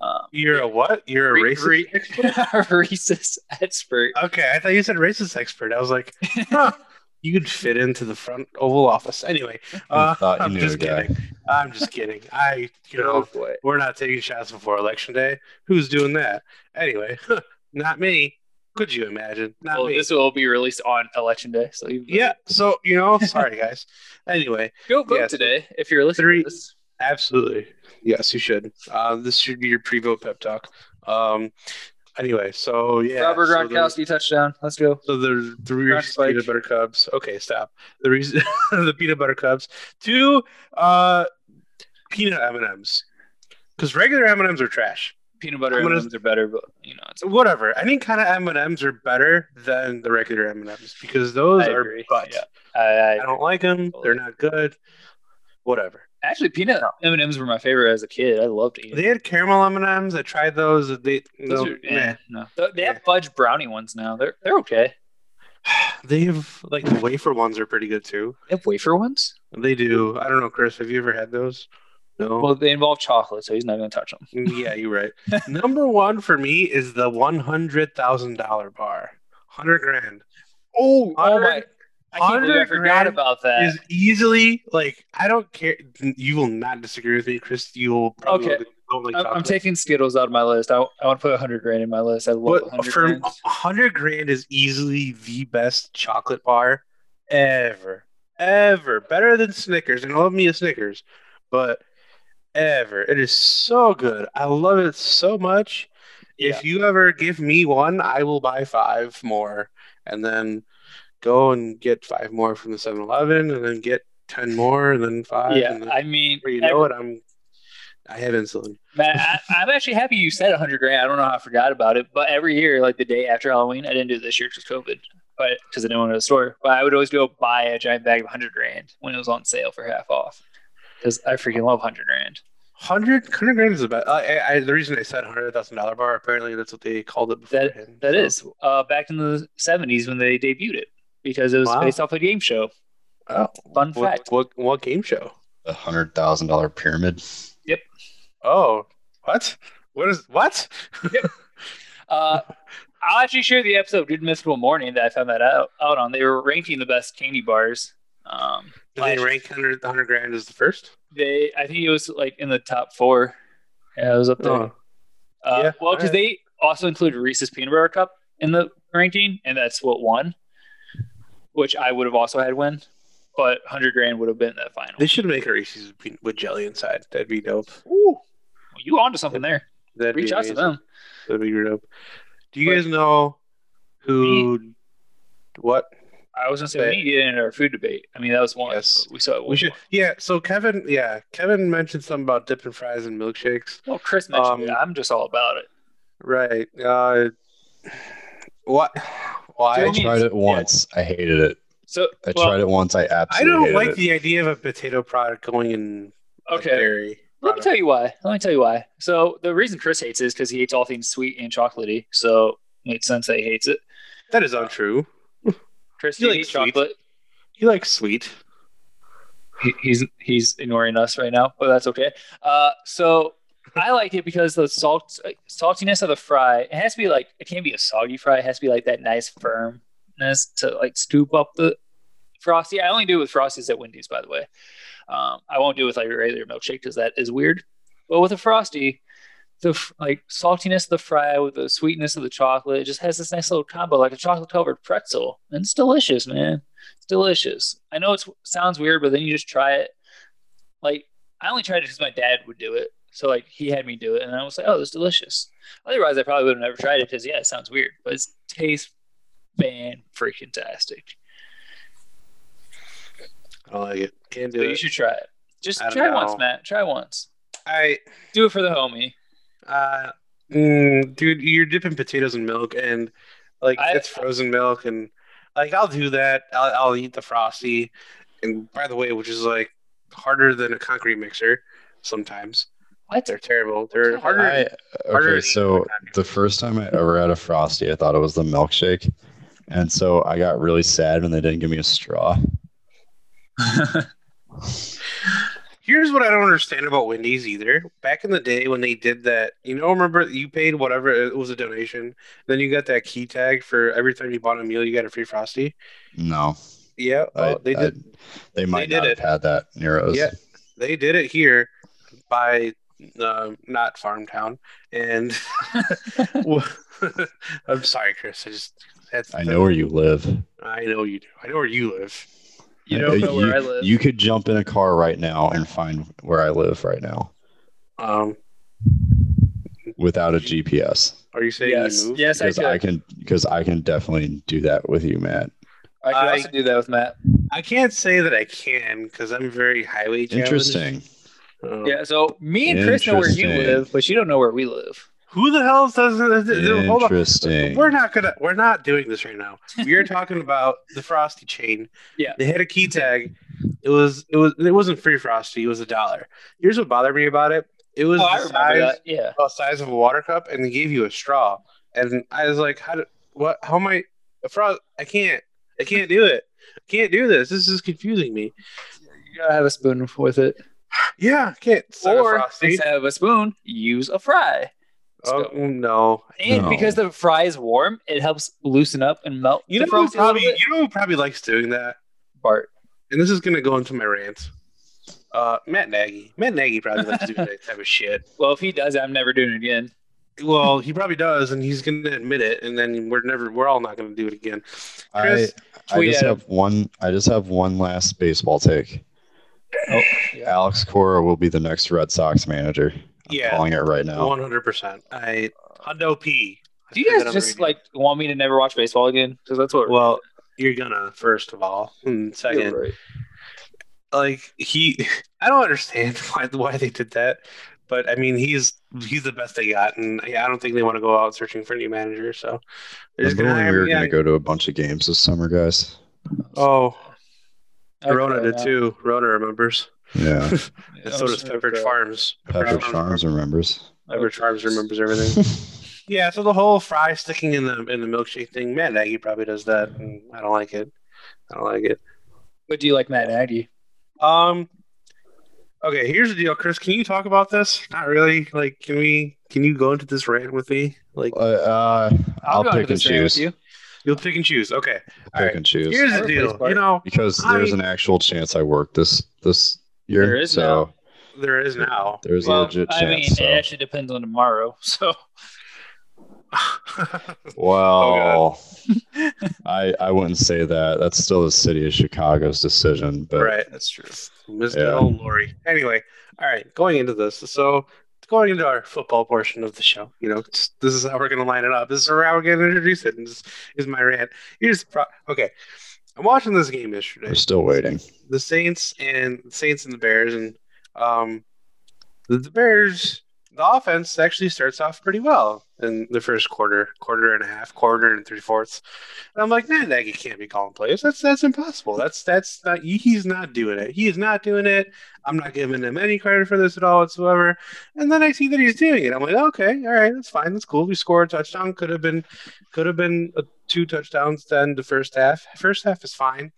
Um, you're a what? You're a Re- racist re- expert? Reese's expert. Okay, I thought you said racist expert. I was like, huh, you could fit into the front Oval Office. Anyway, uh, thought you I'm knew just a guy. kidding. I'm just kidding. I, you Oh know, boy. we're not taking shots before election day. Who's doing that? Anyway, not me. Could you imagine? Not Well, me. this will be released on election day, so yeah. So you know, sorry guys. Anyway, go vote Yeah, so today if you're listening. three- to this. absolutely, yes, you should. Uh, this should be your pre-vote pep talk. Um. Anyway, so yeah, Robert so touchdown. Let's go. So the the Rock peanut butter cups. Okay, stop. The reason the peanut butter cups. Two uh peanut M and M's. Because regular M and M's are trash. Peanut butter M&Ms are better, but you know it's. Whatever. Any kind of M and M's are better than the regular M and M's because those I are agree. butt. Yeah. I, I don't like them. They're not good. Whatever. Actually, peanut M and M's were my favorite as a kid. I loved eating. They had caramel M and M's. I tried those. They Those no, are, eh, no. They have fudge brownie ones now. They're they're okay. They have like the wafer ones are pretty good too. They have wafer ones. They do. I don't know, Chris. Have you ever had those? No. Well, they involve chocolate, so he's not going to touch them. yeah, you're right. Number one for me is the one hundred thousand dollar bar. Hundred grand Oh, oh my! I can't believe I forgot about that. is easily like I don't care. You will not disagree with me, Chris. You will probably Okay. don't like I'm, I'm taking Skittles out of my list. I, I want to put 100 grand in my list. I love But 100 for grand. hundred grand is easily the best chocolate bar ever, ever. Better than Snickers, and I love me a Snickers, but ever. It is so good. I love it so much. If you ever give me one, I will buy five more, and then go and get five more from the 7-Eleven, and then get ten more, and then five. Yeah, and then, I mean, you know every- what? I'm. I have insulin. Man, I, I'm actually happy you said 100 grand. I don't know how I forgot about it, but every year, like the day after Halloween, I didn't do it this year because COVID, but because I didn't want to go to the store. But I would always go buy a giant bag of 100 grand when it was on sale for half off because I freaking love 100 grand. 100, 100 grand is about. I, I, the reason I said hundred thousand dollar bar. Apparently, that's what they called it That beforehand. that so- is uh, back in the 70s when they debuted it because it was Wow. based off a game show. Oh, Fun what, fact. what what game show? The hundred thousand dollar pyramid. Yep. Oh, what? What is what? Uh, I'll actually share the episode of Good Mythical Morning that I found that out, out on. They were ranking the best candy bars. Um, Did they rank 100, 100 grand as the first? they I think it was like in the top four. Yeah, it was up there. Oh, uh, yeah, well, because alright. they also include Reese's Peanut Butter Cup in the ranking, and that's what won, which I would have also had win, but hundred grand would have been the final. they should make a Reese's with- jelly inside. That'd be dope. Ooh, you onto something there? That'd Reach out to them. That'd be dope. Do you But- guys know who? What? I was gonna say But- we need to get into our food debate. I mean, that was one. Yes. we saw. We should. Yeah. So Kevin, yeah, Kevin mentioned something about dipping fries and milkshakes. Well, Chris mentioned Um, it. I'm just all about it. Right. Uh, what? Why? I tried it once. I hated it. So I well, tried it once. I absolutely. I don't hated like it. the idea of a potato product going in a Okay, dairy. Let me tell you why. Let me tell you why. So the reason Chris hates it is because he hates all things sweet and chocolatey. So it makes sense that he hates it. That is untrue. Chris, You you like hate sweet. chocolate. He likes sweet. He, he's he's ignoring us right now, but that's okay. Uh, so I like it because the salt saltiness of the fry. It has to be like it can't be a soggy fry. It has to be like that nice firmness to like scoop up the frosty. I only do it with frosties at Wendy's, by the way. Um, I won't do it with like a regular milkshake because that is weird. But with a frosty, the like saltiness of the fry with the sweetness of the chocolate, it just has this nice little combo, like a chocolate covered pretzel, and it's delicious, man. It's delicious. I know it sounds weird, but then you just try it. Like I only tried it because my dad would do it, so like he had me do it, and I was like, "Oh, it's delicious." Otherwise, I probably would have never tried it because yeah, it sounds weird, but it tastes fan freaking tastic. I don't like it. Can't So do you it. should try it. Just try know. once, Matt. Try once. I, Do it for the homie. Uh, mm, dude, you're dipping potatoes in milk, and like I- it's frozen milk, and like I'll do that. I'll, I'll eat the frosty, and by the way, which is like harder than a concrete mixer sometimes. What? They're terrible. They're Yeah. harder. I, okay, to eat so the first time I ever had a frosty, I thought it was the milkshake, and so I got really sad when they didn't give me a straw. Here's what I don't understand about Wendy's either. Back in the day when they did that, you know, remember you paid whatever it was a donation, then you got that key tag for every time you bought a meal, you got a free frosty. No, Yeah, I- well, they I- did. they might did not it. have had that near us. Yeah. They did it here by uh, not Farmtown, and I'm sorry, Chris. I just I know where you live. I know you do. I know where you live. You don't know you, where I live. You could jump in a car right now and find where I live right now Um, without a GPS. are you saying yes, you moved? yes, I could. I, I, can because I can definitely do that with you, Matt. could I- also do that with Matt. I can't say that I can because I'm very highway challenged. Interesting. Um, Yeah. So me and Chris know where you live, but you don't know where we live. Who the hell does it? Hold on. Interesting. We're not gonna. We're not doing this right now. We are talking about the Frosty chain. Yeah. They had a key tag. It was. It was. It wasn't free Frosty. It was a dollar. Here's what bothered me about it. It was Oh, the size. Yeah. the size of a water cup, and they gave you a straw. And I was like, "How? Do, what? How am I? A frost? I can't. I can't do it. I can't do this. This is confusing me. You gotta have a spoon with it. Yeah, can't suck a or frosty. instead of a spoon, use a fry. Oh no! And No. because the fry is warm, it helps loosen up and melt You know who frosty a little probably you know who probably likes doing that, Bart. and this is gonna go into my rant. Uh, Matt Nagy. Matt Nagy probably likes doing that type of shit. Well, if he does, I'm never doing it again. Well, he probably does, and he's gonna admit it, and then we're never we're all not gonna do it again. I, Chris, I tweet just at him. have one. I just have one last baseball take. Oh, yeah. Alex Cora will be the next Red Sox manager. I'm Yeah. calling it right now. One hundred percent. I Hundo P. Do you guys just like want me to never watch baseball again? Because that's what. Well, you're gonna first of all, hmm, and second, right. like he, I don't understand why why they did that, but I mean he's he's the best they got, and yeah, I don't think they want to go out searching for a new manager. So they're just gonna when we were yeah. going to go to a bunch of games this summer, guys? Oh, Okay, Rona did now. too. Rona remembers. Yeah, And so does Pepperidge Farms. Pepperidge Farms remembers. Pepperidge Farms remembers everything. yeah, so the whole fry sticking in the in the milkshake thing, Matt Nagy probably does that, and I don't like it. I don't like it. But do you like Matt Nagy? Um. Okay, here's the deal, Chris. Can you talk about this? Not really. Like, can we? Can you go into this rant with me? Like, Uh, uh, I'll, go into pick and this rant with choose. you. you'll pick and choose. Okay. I'll pick right. and choose. Here's the deal. You know, because there's I- an actual chance I work this this year. There is so there is now. there's a Well, legit I mean, so. it actually depends on tomorrow. So oh, Well, I I wouldn't say that. That's still the city of Chicago's decision. But right. that's true. Mr. Yeah. Lori. Anyway, all right, going into this. So, going into our football portion of the show, you know, just, this is how we're going to line it up. This is how we're going to introduce it. And this is my rant. Here's the pro- okay. I'm watching this game yesterday. we're still waiting. The Saints and the Saints and the Bears, and um, the, the Bears. The offense actually starts off pretty well in the first quarter, quarter and a half, quarter and three fourths. And I'm like, man, Nagy can't be calling plays. That's that's impossible. That's that's not. He's not doing it. He is not doing it. I'm not giving him any credit for this at all whatsoever. And then I see that he's doing it. I'm like, okay, all right, that's fine. That's cool. We scored a touchdown. Could have been, could have been two touchdowns. Then the first half. First half is fine.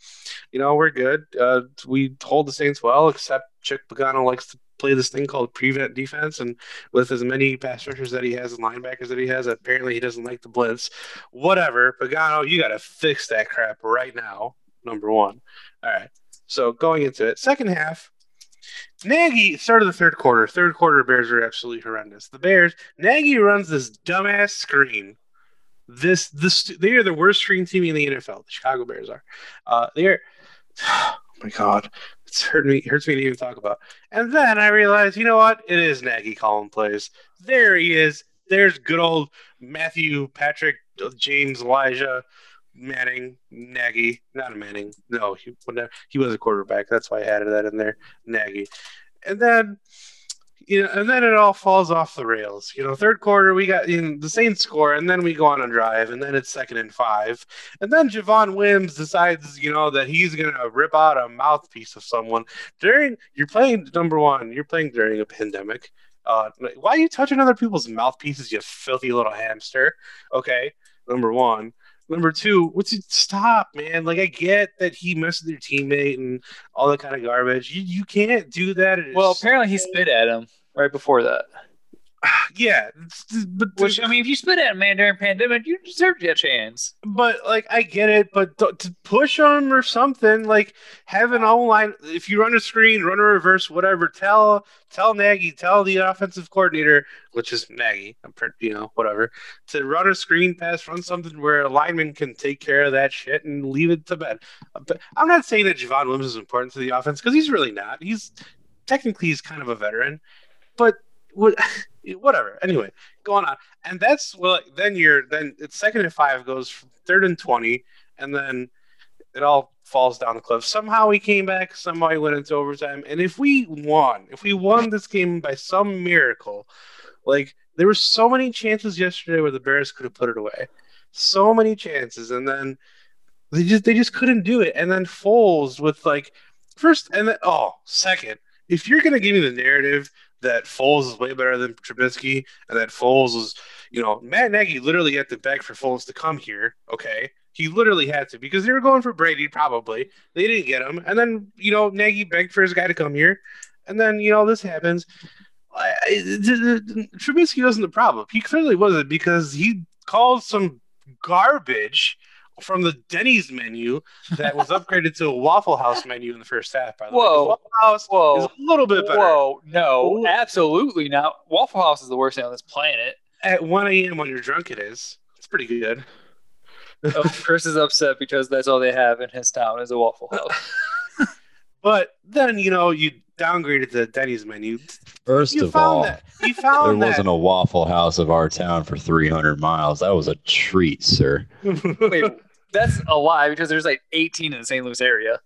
You know, we're good. Uh, we hold the Saints well, except Chuck Pagano likes to play this thing called prevent defense, and with as many pass rushers that he has and linebackers that he has, apparently he doesn't like the blitz. Whatever, Pagano, you got to fix that crap right now. Number one. All right. So going into it, second half. Nagy started the third quarter. Third quarter Bears are absolutely horrendous. The Bears, Nagy runs this dumbass screen. This this they are the worst screen team in the NFL. The Chicago Bears are. Uh, they are. Oh my god, it's hurt me. Hurts me to even talk about. And then I realized, you know what? It is Nagy calling plays. There he is. There's good old Matthew, Patrick, James, Elijah, Manning, Nagy. Not a Manning. No, he he was a quarterback. That's why I added that in there. Nagy. And then you know, and then it all falls off the rails. You know, third quarter we got know, the Saints score, and then we go on a drive, and then it's second and five, and then Javon Wims decides, you know, that he's gonna rip out a mouthpiece of someone during. You're playing number one. You're playing during a pandemic. Uh, why are you touching other people's mouthpieces, you filthy little hamster? Okay, number one. Number two, what's it? Stop, man. Like I get that he messed with your teammate and all that kind of garbage. You you can't do that. Well, apparently he spit at him right before that. yeah, but Which I mean, if you spit at a man during pandemic, you deserve to get a chance. but like I get it, but to, to push them or something like have an online. If you run a screen, run a reverse, whatever. Tell tell Nagy, tell the offensive coordinator, which is Nagy, I'm pretty, you know, whatever, to run a screen pass, run something where a lineman can take care of that shit and leave it to bed. But I'm not saying that Javon Williams is important to the offense because he's really not. He's technically he's kind of a veteran, but what. Whatever. Anyway, going on, and that's well. Then you're then it's second and five goes third and twenty, and then it all falls down the cliff. Somehow we came back. Somehow we went into overtime, and if we won, if we won this game by some miracle, like there were so many chances yesterday where the Bears could have put it away, so many chances, and then they just they just couldn't do it. And then Foles with like first and then oh second, if you're gonna give me the narrative that Foles is way better than Trubisky, and that Foles was, you know, Matt Nagy literally had to beg for Foles to come here. Okay, he literally had to because they were going for Brady. Probably they didn't get him, and then you know Nagy begged for his guy to come here, and then you know this happens. I, I, Trubisky wasn't the problem. He clearly wasn't because he called some garbage from the Denny's menu that was upgraded to a Waffle House menu in the first half. By the Whoa. way, 'Cause Waffle House Whoa. is a little bit better. Whoa, no, Whoa. absolutely not. Waffle House is the worst thing on this planet. At 1 a.m. when you're drunk, it is. It's pretty good. Oh, Chris is upset because that's all they have in his town is a Waffle House. But then you know you downgraded the Denny's menu. First You of found all, that. You there found that. wasn't a Waffle House of our town for 300 miles. That was a treat, sir. Wait, that's a lie because there's like 18 in the St. Louis area.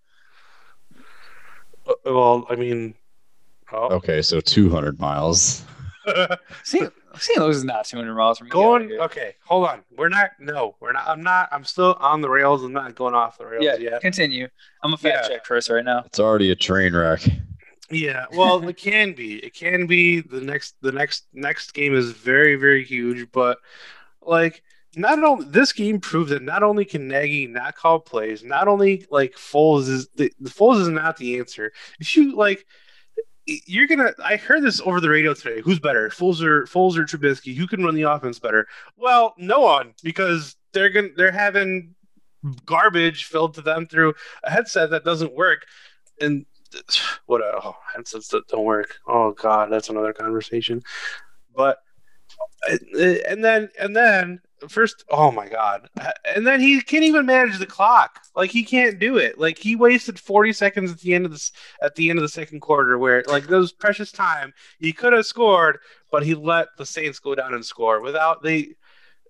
Uh, well, I mean, oh. Okay, so 200 miles. St. St. Louis is not 200 miles from going. here. Okay, hold on. We're not. No, we're not. I'm not. I'm still on the rails. I'm not going off the rails Yeah, yet. continue. I'm a fact Yeah. check Chris right now. It's already a train wreck. Yeah, well, it can be. It can be. The next, the next, next game is very, very huge. But like, not only this game proved that not only can Nagy not call plays, not only like Foles is the, the Foles is not the answer. If you like, you're gonna. I heard this over the radio today. Who's better, Foles or Foles or Trubisky? Who can run the offense better? Well, no one, because they're gonna they're having garbage filled to them through a headset that doesn't work, and what a oh, headsets that don't work. Oh god, that's another conversation. But uh, and then and then first, oh my god, and then he can't even manage the clock. Like he can't do it. Like he wasted forty seconds at the end of this at the end of the second quarter, where like those precious time he could have scored, but he let the Saints go down and score without they.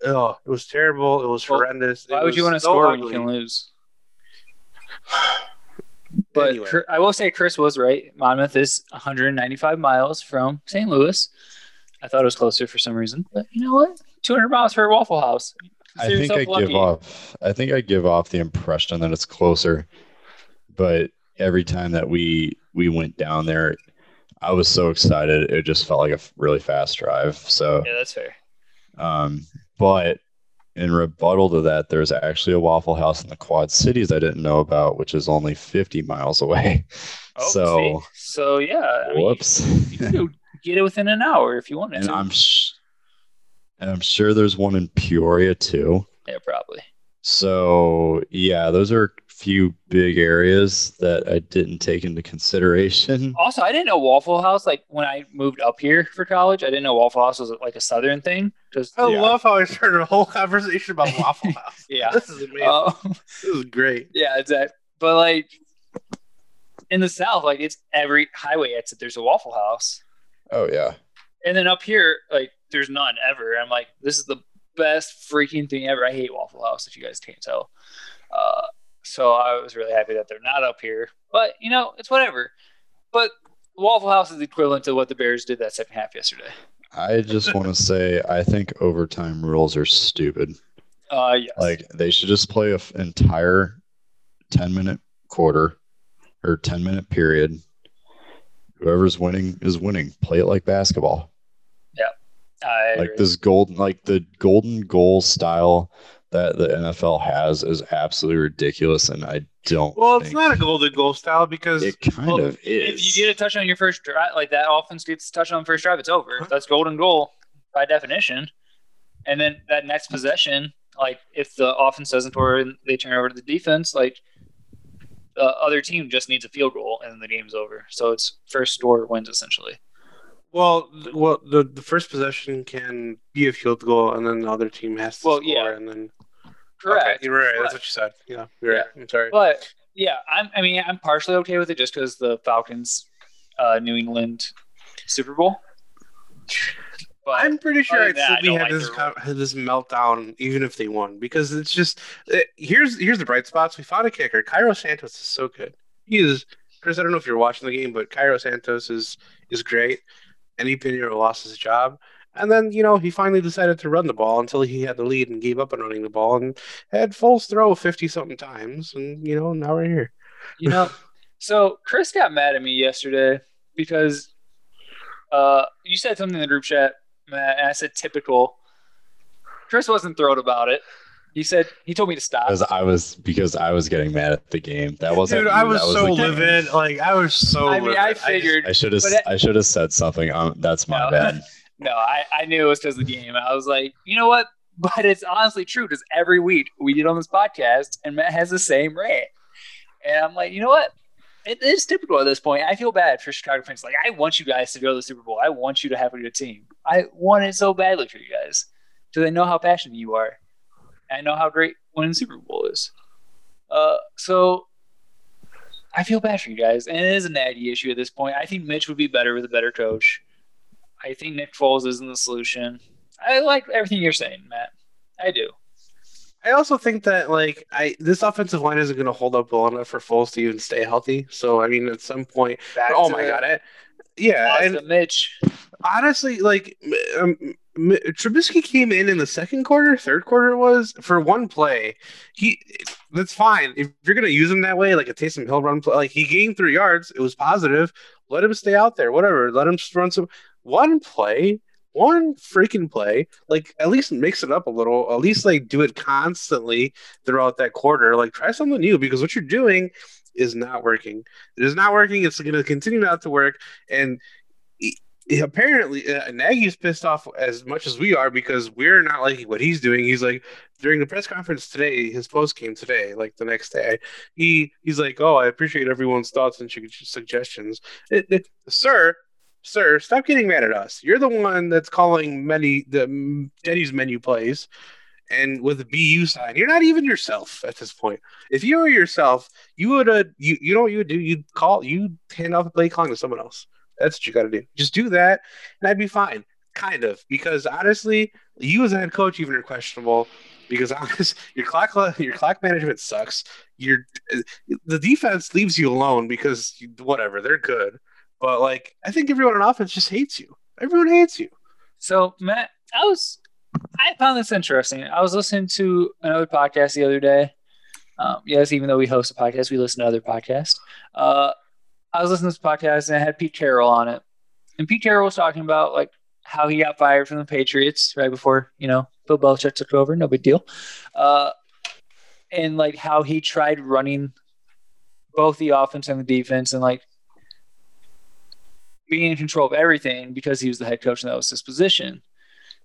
Oh, it was terrible. It was Well, horrendous. It Why would you want to so score when you can lose? But Anyway. I will say Chris was right. Monmouth is 195 miles from St. Louis. I thought it was closer for some reason, but you know what? 200 miles for a Waffle House. I think I yourself give off. I think I give off the impression that it's closer, but every time that we we went down there, I was so excited. It just felt like a really fast drive. So, Yeah, that's fair. um, but in rebuttal to that, there's actually a Waffle House in the Quad Cities I didn't know about, which is only 50 miles away. Oh, so, see? so yeah, I mean, whoops. you could get it within an hour if you and to. I'm sh- and I'm sure there's one in Peoria too. yeah, probably. So yeah, those are a few big areas that I didn't take into consideration. Also, I didn't know Waffle House. Like when I moved up here for college, I didn't know Waffle House was like a southern thing. Just I Yeah. love how I started a whole conversation about Waffle House. yeah. This is amazing. Um, this is great. Yeah, exactly. But like in the South, like it's every highway exit. There's a Waffle House, Oh yeah. and then up here, like there's none ever. I'm like, this is the best freaking thing ever. I hate Waffle House. If you guys can't tell, uh, so I was really happy that they're not up here. But you know, it's whatever. But Waffle House is equivalent to what the Bears did that second half yesterday. I just want to say I think overtime rules are stupid. Uh, yes. Like they should just play a f- entire 10 minute quarter or 10 minute period. Whoever's winning is winning. Play it like basketball. I like agree. this golden like the golden goal style that the NFL has is absolutely ridiculous and I don't Well, it's not a golden goal style because it kind well, of is. if you get a touchdown on your first drive, like that offense gets a touchdown on first drive, it's over. Huh? That's golden goal by definition. And then that next possession, like if the offense doesn't score and they turn over to the defense, like the other team just needs a field goal and the game's over. So it's first score wins essentially. Well, th- well, the, the first possession can be a field goal, and then the other team has to Well, score, yeah. and then Correct. Okay, you're right. That's what you said. Yeah, you're right. I'm sorry. But yeah, I'm, I mean, I'm partially okay with it just because the Falcons, uh, New England Super Bowl. But I'm pretty sure other I'd than that, I still be don't had like this the had this meltdown even if they won because it's just it, here's here's the bright spots. We found a kicker. Cairo Santos is so good. He is Chris. I don't know if you're watching the game, but Cairo Santos is is great. And he Pinheiro lost his job, and then you know he finally decided to run the ball until he had the lead and gave up on running the ball and had Foles throw fifty something times, and you know now we're here. You know, so Chris got mad at me yesterday because uh, you said something in the group chat, Matt, and I said typical. Chris wasn't thrilled about it. He said he told me to stop. Because I was because I was getting mad at the game. That wasn't. Dude, I was, that so livid. Like I was so. I mean, livid. I figured. I should have. I should have said something. Um, that's my No. bad. no, I, I knew it was because of the game. I was like, you know what? But it's honestly true because every week we did on this podcast, and Matt has the same rant. And I'm like, you know what? It is typical at this point. I feel bad for Chicago fans. Like, I want you guys to go to the Super Bowl. I want you to have a good team. I want it so badly for you guys. Do they know how passionate you are? I know how great winning the Super Bowl is. Uh, so I feel bad for you guys, and it is a Nagy issue at this point. I think Mitch would be better with a better coach. I think Nick Foles isn't the solution. I like everything you're saying, Matt. I do. I also think that like I this offensive line isn't going to hold up well enough for Foles to even stay healthy. So I mean, at some point, Back oh my god, I, yeah, and Mitch. honestly, like um, Trubisky came in in the second quarter, third quarter was for one play. He that's fine if you're gonna use him that way, like a Taysom Hill run play. Like he gained three yards, it was positive. Let him stay out there, whatever. Let him run some one play, one freaking play. Like at least mix it up a little. At least like do it constantly throughout that quarter. Like try something new because what you're doing is not working. It is not working. It's to continue not to work, and apparently uh, Nagy's pissed off as much as we are because we're not liking what he's doing. He's like during the press conference today, his post came today, like the next day. He he's like, "Oh, I appreciate everyone's thoughts and suggestions." It, it- sir, sir, stop getting mad at us. You're the one that's calling many the Denny's menu plays. And with a BU sign, you're not even yourself at this point. If you were yourself, you would uh, you you know what you would do? You'd call, you hand off the play calling to someone else. That's what you got to do. Just do that, and I'd be fine. Kind of, because honestly, you as a head coach even are questionable. Because honest, your clock your clock management sucks. Your the defense leaves you alone because you, whatever they're good, but like I think everyone on offense just hates you. Everyone hates you. So Matt, I was I found this interesting. I was listening to another podcast the other day. Um, yes, even though we host a podcast, we listen to other podcasts. Uh, I was listening to this podcast and it had Pete Carroll on it, and Pete Carroll was talking about like how he got fired from the Patriots right before you know Bill Belichick took over. No big deal. Uh, and like how he tried running both the offense and the defense and like being in control of everything because he was the head coach and that was his position.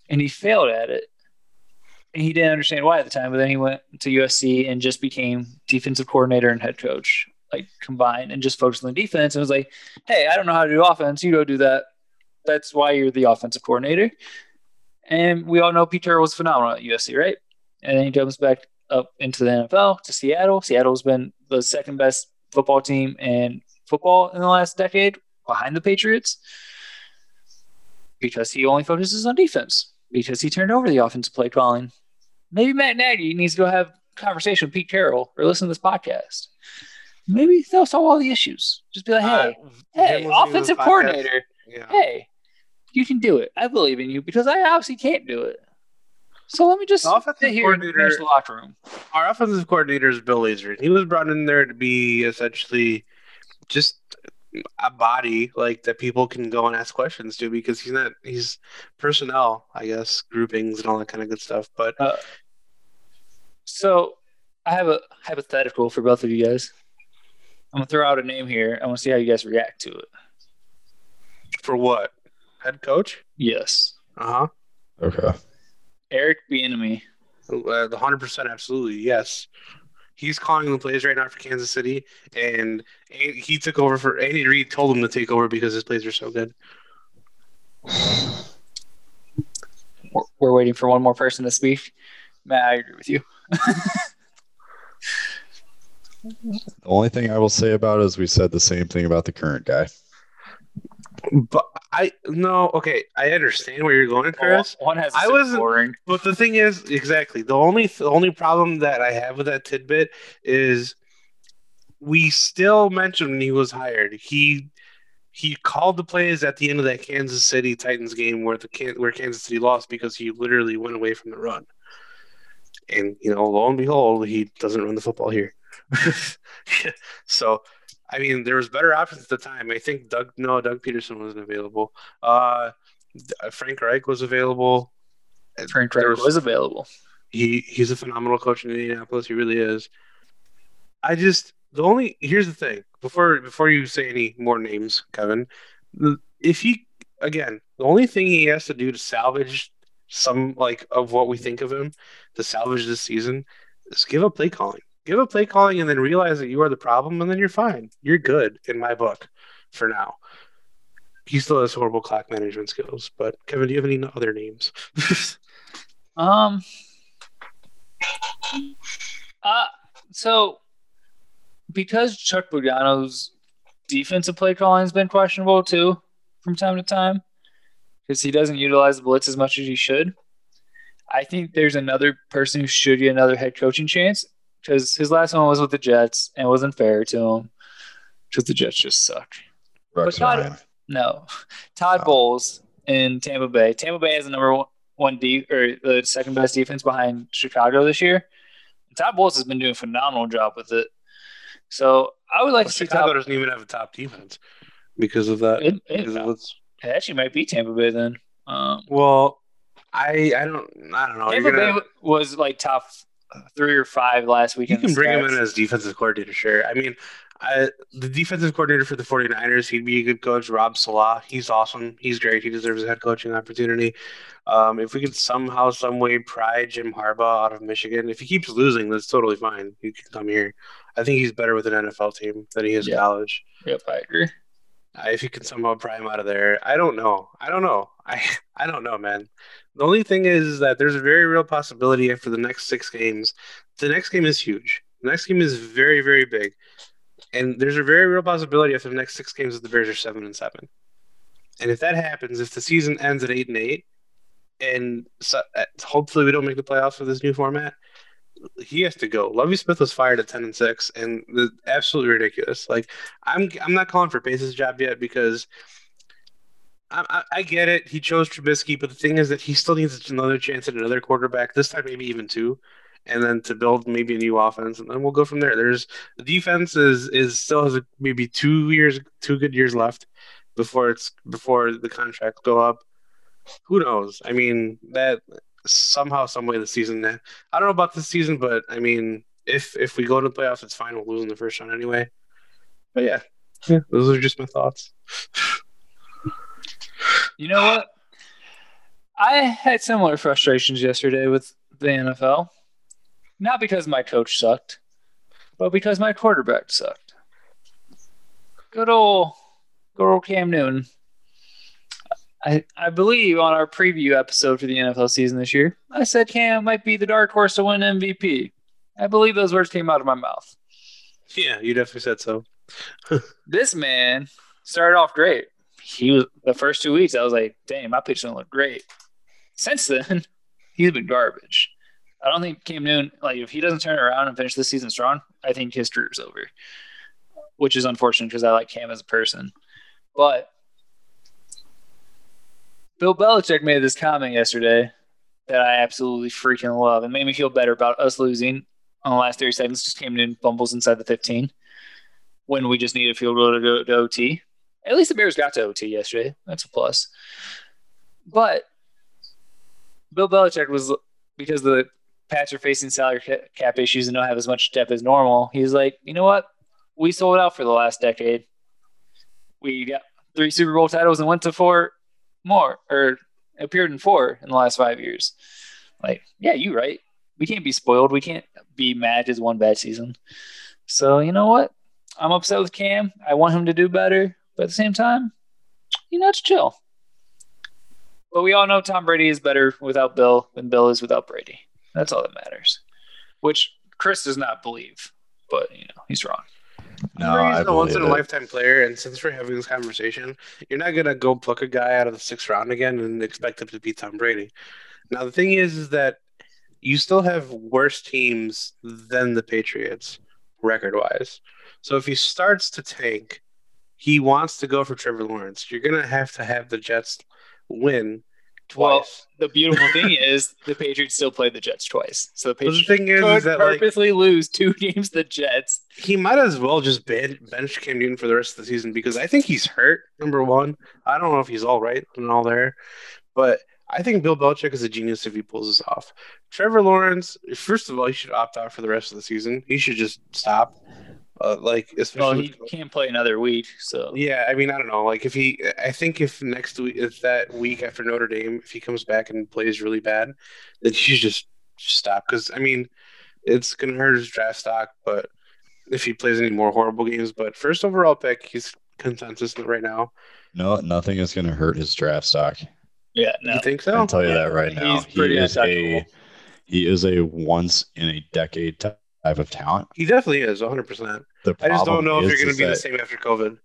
And he failed at it. And he didn't understand why at the time, but then he went to USC and just became defensive coordinator and head coach, like combined, and just focused on the defense and was like, hey, I don't know how to do offense. You go do that. That's why you're the offensive coordinator. And we all know Pete Peter was phenomenal at USC, right? And then he jumps back up into the NFL to Seattle. Seattle's been the second best football team in football in the last decade behind the Patriots because he only focuses on defense because he turned over the offensive play calling. Maybe Matt Nagy needs to go have a conversation with Pete Carroll or listen to this podcast. Maybe they'll solve all the issues. Just be like, hey, Uh, hey, him listening to this offensive coordinator, Yeah. hey, you can do it. I believe in you because I obviously can't do it. So let me just The offensive sit here manage the locker room. our offensive coordinator is Bill Lazor. He was brought in there to be essentially just a body like that people can go and ask questions to because he's not he's personnel, I guess, groupings and all that kind of good stuff. But So I have a hypothetical for both of you guys. I'm gonna throw out a name here. I want to see how you guys react to it. for what? Head coach? Yes, Uh huh. Okay. Eric Bieniemy. huh. Uh, the hundred percent, absolutely, yes. He's calling the plays right now for Kansas City, and and he took over for Andy Reid. Told him to take over because his plays are so good. We're, we're waiting for one more person to speak. Matt, I agree with you. The only thing I will say about it is we said the same thing about the current guy. But I no, okay, I understand where you're going, Chris. One has. I I wasn't- boring. But the thing is, exactly the only the only problem that I have with that tidbit is we still mentioned when he was hired. He he called the plays at the end of that Kansas City Titans game where the Can- where Kansas City lost because he literally went away from the run. And you know, lo and behold, he doesn't run the football here. so, I mean, there was better options at the time. I think Doug no Doug Pederson wasn't available. Uh, Frank Reich was available. Frank Reich was- was available. He he's a phenomenal coach in Indianapolis. He really is. I just the only here's the thing before before you say any more names, Kevin. If he again, the only thing he has to do to salvage some like of what we think of him to salvage this season is give up play calling. Give up play calling and then realize that you are the problem, and then you're fine. You're good in my book for now. He still has horrible clock management skills. But Kevin, do you have any other names? um. Uh, so because Chuck Pagano's defensive play calling has been questionable too from time to time, because he doesn't utilize the blitz as much as he should. I think there's another person who should get another head coaching chance because his last one was with the Jets and it wasn't fair to him because the Jets just suck. Rex Todd- Ryan. No, Todd Oh. Bowles in Tampa Bay. Tampa Bay has the number one, one D or the second best defense behind Chicago this year. Todd Bowles has been doing a phenomenal job with it. So I would like Well, to see Chicago Todd. doesn't even have a top defense because of that. It, it, Because of it actually might be Tampa Bay then. Um, well, I I don't I don't know. Tampa gonna- Bay was like top three or five last week. You can bring him in as defensive coordinator, sure. I mean, I, the defensive coordinator for the 49ers, he'd be a good coach. Rob Saleh, he's awesome. He's great. He deserves a head coaching opportunity. Um, if we could somehow, some way, pry Jim Harbaugh out of Michigan, if he keeps losing, that's totally fine. He can come here. I think he's better with an NFL team than he is Yeah. college. Yep, I agree. Uh, if you can somehow pry him out of there, I don't know. I don't know. I I don't know, man. The only thing is is that there's a very real possibility after the next six games. The next game is huge. The next game is very very big, and there's a very real possibility after the next six games that the Bears are seven and seven. And if that happens, if the season ends at eight and eight, and so, uh, hopefully we don't make the playoffs with this new format, he has to go. Lovie Smith was fired at ten and six, and the absolutely ridiculous. Like I'm I'm not calling for Pace's job yet because I, I, get it. He chose Trubisky, but the thing is that he still needs another chance at another quarterback. This time, maybe even two, and then to build maybe a new offense, and then we'll go from there. There's the defense is is still has maybe two years, two good years left before it's before the contracts go up. Who knows? I mean that somehow, some way, the season. I don't know about this season, but I mean, if if we go to the playoffs, it's fine. We'll lose in the first round anyway. But yeah, yeah, those are just my thoughts. You know what? I had similar frustrations yesterday with the NFL. Not because my coach sucked, but because my quarterback sucked. Good old, good old Cam Newton. I, I believe on our preview episode for the NFL season this year, I said Cam might be the dark horse to win MVP. I believe those words came out of my mouth. Yeah, you definitely said so. This man started off great. He was the first two weeks. I was like, "Damn, my pitch don't look great." Since then, he's been garbage. I don't think Cam Newton, like, if he doesn't turn it around and finish this season strong, I think his career's over. Which is unfortunate because I like Cam as a person. But Bill Belichick made this comment yesterday that I absolutely freaking love and made me feel better about us losing on the last 30 seconds. Just Cam Newton fumbles inside the 15 when we just need a field goal to go to OT. At least the Bears got to OT yesterday. That's a plus. But Bill Belichick was because the Pats are facing salary cap issues and don't have as much depth as normal. He's like, you know what? We sold out for the last decade. We got three Super Bowl titles and went to four more, or appeared in four in the last five years. Like, yeah, you right. We can't be spoiled. We can't be mad just one bad season. So you know what? I'm upset with Cam. I want him to do better, but at the same time, you know, it's chill. But we all know Tom Brady is better without Bill than Bill is without Brady. That's all that matters. Which Chris does not believe, but you know he's wrong. No, Brady's I a once in a lifetime player, and since we're having this conversation, you're not gonna go pluck a guy out of the sixth round again and expect him to beat Tom Brady. Now the thing is, is that you still have worse teams than the Patriots record wise. So if he starts to tank, he wants to go for Trevor Lawrence. You're gonna have to have the Jets win twice. Well, the beautiful thing is the Patriots still played the Jets twice, so the But the Patriots thing is, could is that like purposely lose two games to the Jets. he might as well just ben- bench Cam Newton for the rest of the season because I think he's hurt. Number one, I don't know if he's all right and all there, but I think Bill Belichick is a genius if he pulls this off. Trevor Lawrence, first of all, he should opt out for the rest of the season. He should just stop. Uh, like, especially. Well, he can't play another week, so yeah, I mean, I don't know. Like, if he, I think if next week, if that week after Notre Dame, if he comes back and plays really bad, then he should just stop. Because I mean, it's gonna hurt his draft stock. But if he plays any more horrible games, but first overall pick, he's consensus right now. No, nothing is going to hurt his draft stock. yeah, no. You think so? I'll tell you that right now. He's pretty he is a he is a once in a decade type of talent. He definitely is 100. percent The I just don't know if you're going to be the same after COVID.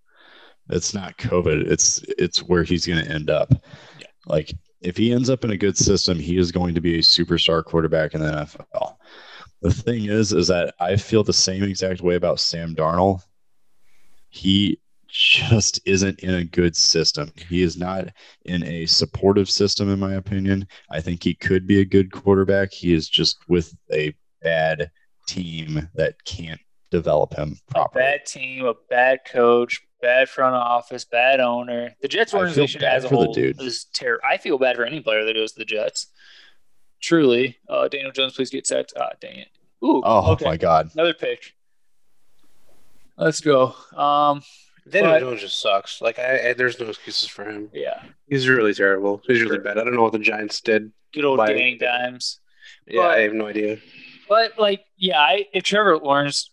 It's not COVID. It's it's where he's going to end up. Yeah. Like if he ends up in a good system, he is going to be a superstar quarterback in the NFL. The thing is, is that I feel the same exact way about Sam Darnold. He just isn't in a good system. He is not in a supportive system, in my opinion. I think he could be a good quarterback. He is just with a bad team that can't develop him properly. a bad team, a bad coach, bad front office, bad owner. The Jets organization as a whole dude. is terrible. I feel bad for any player that goes to the Jets. Truly, uh, Daniel Jones, please get set. Ah, dang it. Ooh, Oh okay. my god. Another pick. Let's go. Um, Daniel But- Jones just sucks. Like, I, I there's no excuses for him. yeah, He's really terrible. He's really bad. I don't know what the Giants did. good old Like- Danny Dimes. Yeah, But- I have no idea. But like, yeah, I, if Trevor Lawrence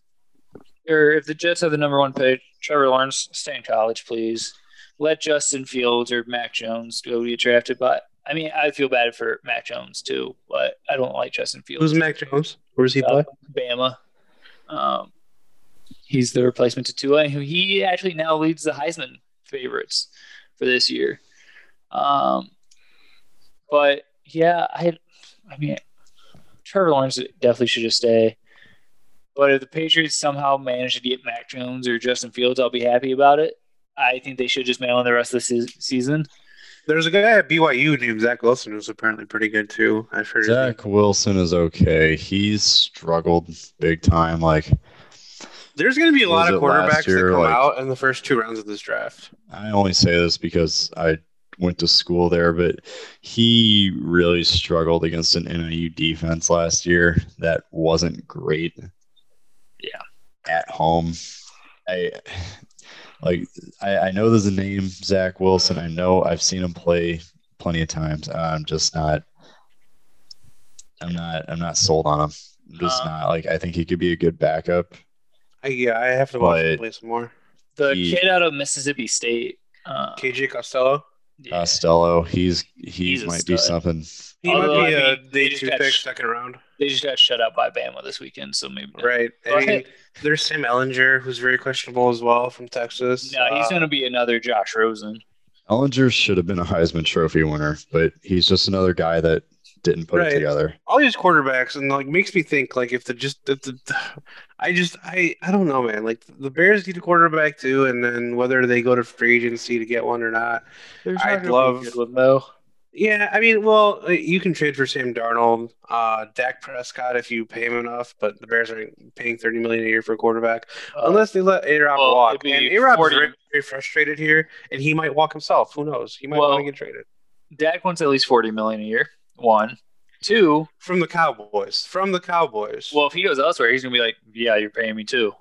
or if the Jets have the number one pick, Trevor Lawrence stay in college, please. Let Justin Fields or Mac Jones go get drafted. But I mean, I feel bad for Mac Jones too, but I don't like Justin Fields. Who's Mac Jones? Where does he Uh, play? Bama. Um, he's the replacement to Tua, who he actually now leads the Heisman favorites for this year. Um, but yeah, I, I mean, Trevor Lawrence definitely should just stay. But if the Patriots somehow manage to get Mac Jones or Justin Fields, I'll be happy about it. I think they should just mail in the rest of the se- season. There's a guy at BYU named Zach Wilson who's apparently pretty good too. I've heard. Zach Wilson is okay. He's struggled big time. Like There's going to be a lot of quarterbacks year, that come like- out in the first two rounds of this draft. I only say this because I went to school there, but he really struggled against an NIU defense last year that wasn't great. Yeah. At home. I like I, I know there's a name, Zach Wilson. I know I've seen him play plenty of times. I'm just not I'm not I'm not sold on him. I'm just Uh, not like I think he could be a good backup. I, yeah, I have to watch him play some more. The He- kid out of Mississippi State. Uh, KJ Costello. yeah. Costello, he's he He's a might be something. He Although, might be I a mean, they day just two pick, sh- second round. They just got shut out by Bama this weekend, so maybe not. Right. I mean, there's Sam Ehlinger, who's very questionable as well from Texas. No, he's Uh, going to be another Josh Rosen. Ellinger should have been a Heisman Trophy winner, but he's just another guy that didn't put Right. it together. all these quarterbacks and like makes me think like if the just if the I just I I don't know man like the Bears need a quarterback too and then whether they go to free agency to get one or not There's I'd not love- a good one, though. Yeah I mean well uh, you can trade for Sam Darnold uh Dak Prescott if you pay him enough but the Bears aren't paying 30 million a year for a quarterback Uh, unless they let A Rob well, walk. and A Rob's very, very frustrated here and he might walk himself. Who knows? He might Well- want to get traded. Dak wants at least forty million a year. One, two. from the Cowboys. From the Cowboys. Well, if he goes elsewhere, he's gonna be like, "Yeah, you're paying me too."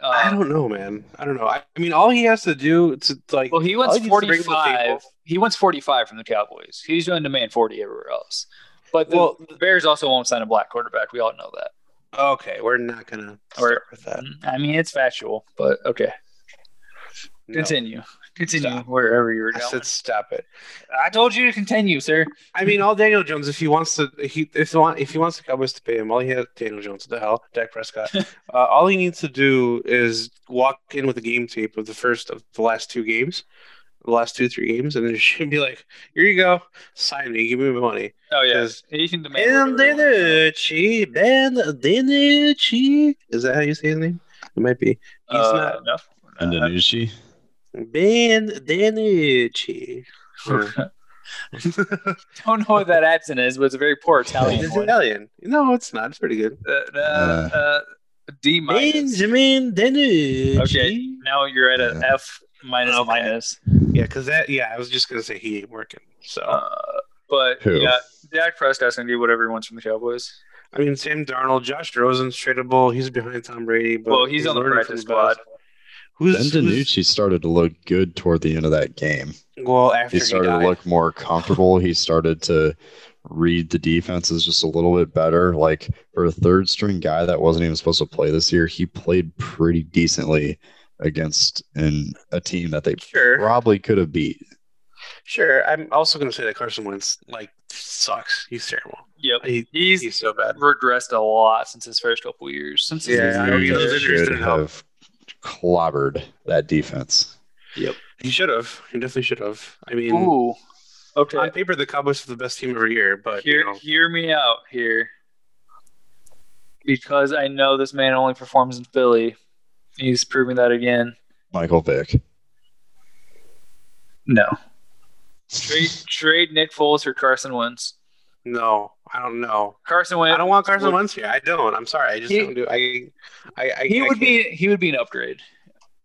Uh, I don't know, man. I don't know. I, I mean, all he has to do to like. Well, he wants he needs to bring to the forty-five. He wants forty-five from the Cowboys. He's going to demand forty everywhere else. But the Well, Bears also won't sign a black quarterback. We all know that. okay, we're not gonna Or- start with that. I mean, it's factual, but okay. No. Continue. Continue Stop. wherever you were I said stop it. I told you to continue, sir. I mean, all Daniel Jones, if he wants to, he if he want if he wants the Cowboys to pay him, all he has Daniel Jones. What the hell, Dak Prescott. uh, all he needs to do is walk in with a game tape of the first of the last two games, the last two three games, and then should be like, "Here you go, sign me, give me my money." Oh yeah, 'Cause- he can demand. Ben whatever he Ben DiNucci. Is that how you say his name? It might be. He's Uh, not no. And Uh, DiNucci, Ben DiNucci. don't know what that accent is, but it's a very poor Italian it's. Italian. No, it's not. It's pretty good. Uh, uh, uh, D minus. Benjamin DiNucci. Okay, now you're at an Yeah. F minus Okay. minus. Yeah, because that. Yeah, I was just gonna say he ain't working. So Uh, But Who? yeah, Dak Prescott's gonna do whatever he wants from the Cowboys. I mean, Sam Darnold, Josh Rosen's tradable. He's behind Tom Brady, but well, he's, on the learning practice from best. Squad. Who's, Ben who's started to look good toward the end of that game. well after He he, started died. to look more comfortable. He started to read the defenses just a little bit better. Like for a third string guy that wasn't even supposed to play this year, he played pretty decently against an, a team that they Sure. probably could have beat. Sure. I'm also going to say that Carson Wentz like sucks. He's terrible. Yep, He, he's he's so bad. regressed a lot since his first couple years. Since his Yeah, I first mean, He those year. injuries didn't help. have clobbered that defense. Yep. He should have. He definitely should have. I mean, Ooh, okay. on paper, the Cowboys are the best team every year, but hear, you know, hear me out here. Because I know this man only performs in Philly. He's proving that again. Michael Vick. No. Trade, trade Nick Foles for Carson Wentz. No, I don't know. Carson Wentz. I don't want Carson would- Wentz here. I don't. I'm sorry. I just He- don't do. I, I, I He I would can't- be. He would be an upgrade.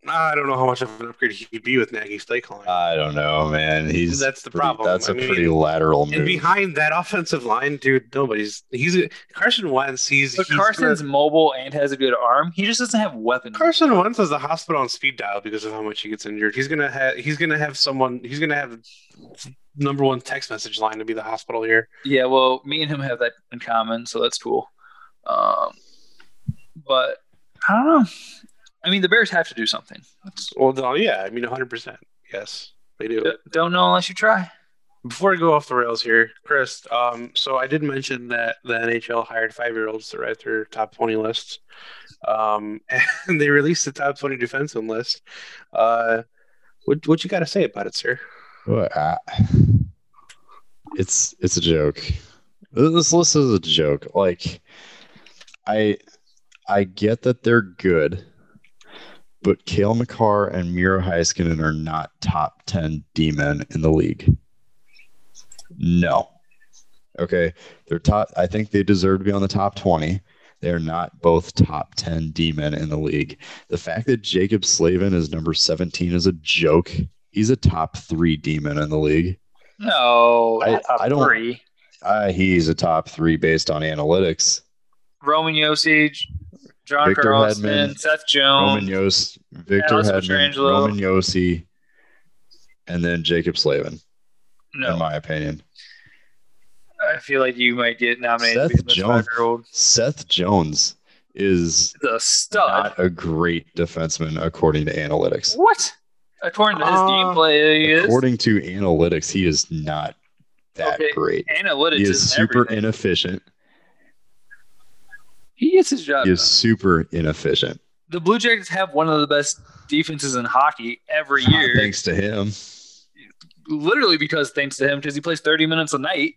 I don't know how much of an upgrade he'd be with Nagy's play calling. I don't know, man. He's That's the pretty- problem. That's a I mean, pretty lateral move. and behind that offensive line, dude, nobody's. He's Carson Wentz. He's, But he's Carson's gonna- mobile and has a good arm. He just doesn't have weapons. Carson Wentz is the hospital on speed dial because of how much he gets injured. He's gonna have. He's gonna have someone. He's gonna have number one text message line to be the hospital here. Yeah, well, me and him have that in common, so that's cool. Um, but I don't know. I mean, the Bears have to do something. That's, Well, yeah, I mean, 100. percent Yes, they do. don't know unless you try. Before I go off the rails here, Chris. Um, so I did mention that the NHL hired five year olds to write their top 20 lists. Um, and they released the top 20 defenseman list. Uh, what what you got to say about it, sir? It's it's a joke. This list is a joke. Like, I I get that they're good, but Cale Makar and Miro Heiskanen are not top ten D men in the league. No. Okay, they're top. I think they deserve to be on the top twenty. They are not both top ten D men in the league. The fact that Jaccob Slavin is number seventeen is a joke. He's a top three demon in the league. No, I- top I don't- three. Uh, he's a top three based on analytics. Roman Yosich, John Victor Carlson, Hedman, Seth Jones. Roman Yos, Victor Hedman. Roman Josi, and then Jaccob Slavin, no, in my opinion. I feel like you might get nominated Seth to be the Jones. Seth Jones is The stud. not a great defenseman according to analytics. what? According to his Uh, gameplay, he is. According to analytics, he is not that Okay, great. Analytics He is is super everything. inefficient. He gets his job. He is done. super inefficient. The Blue Jackets have one of the best defenses in hockey every year. Thanks to him. Literally because thanks to him, because he plays 30 minutes a night.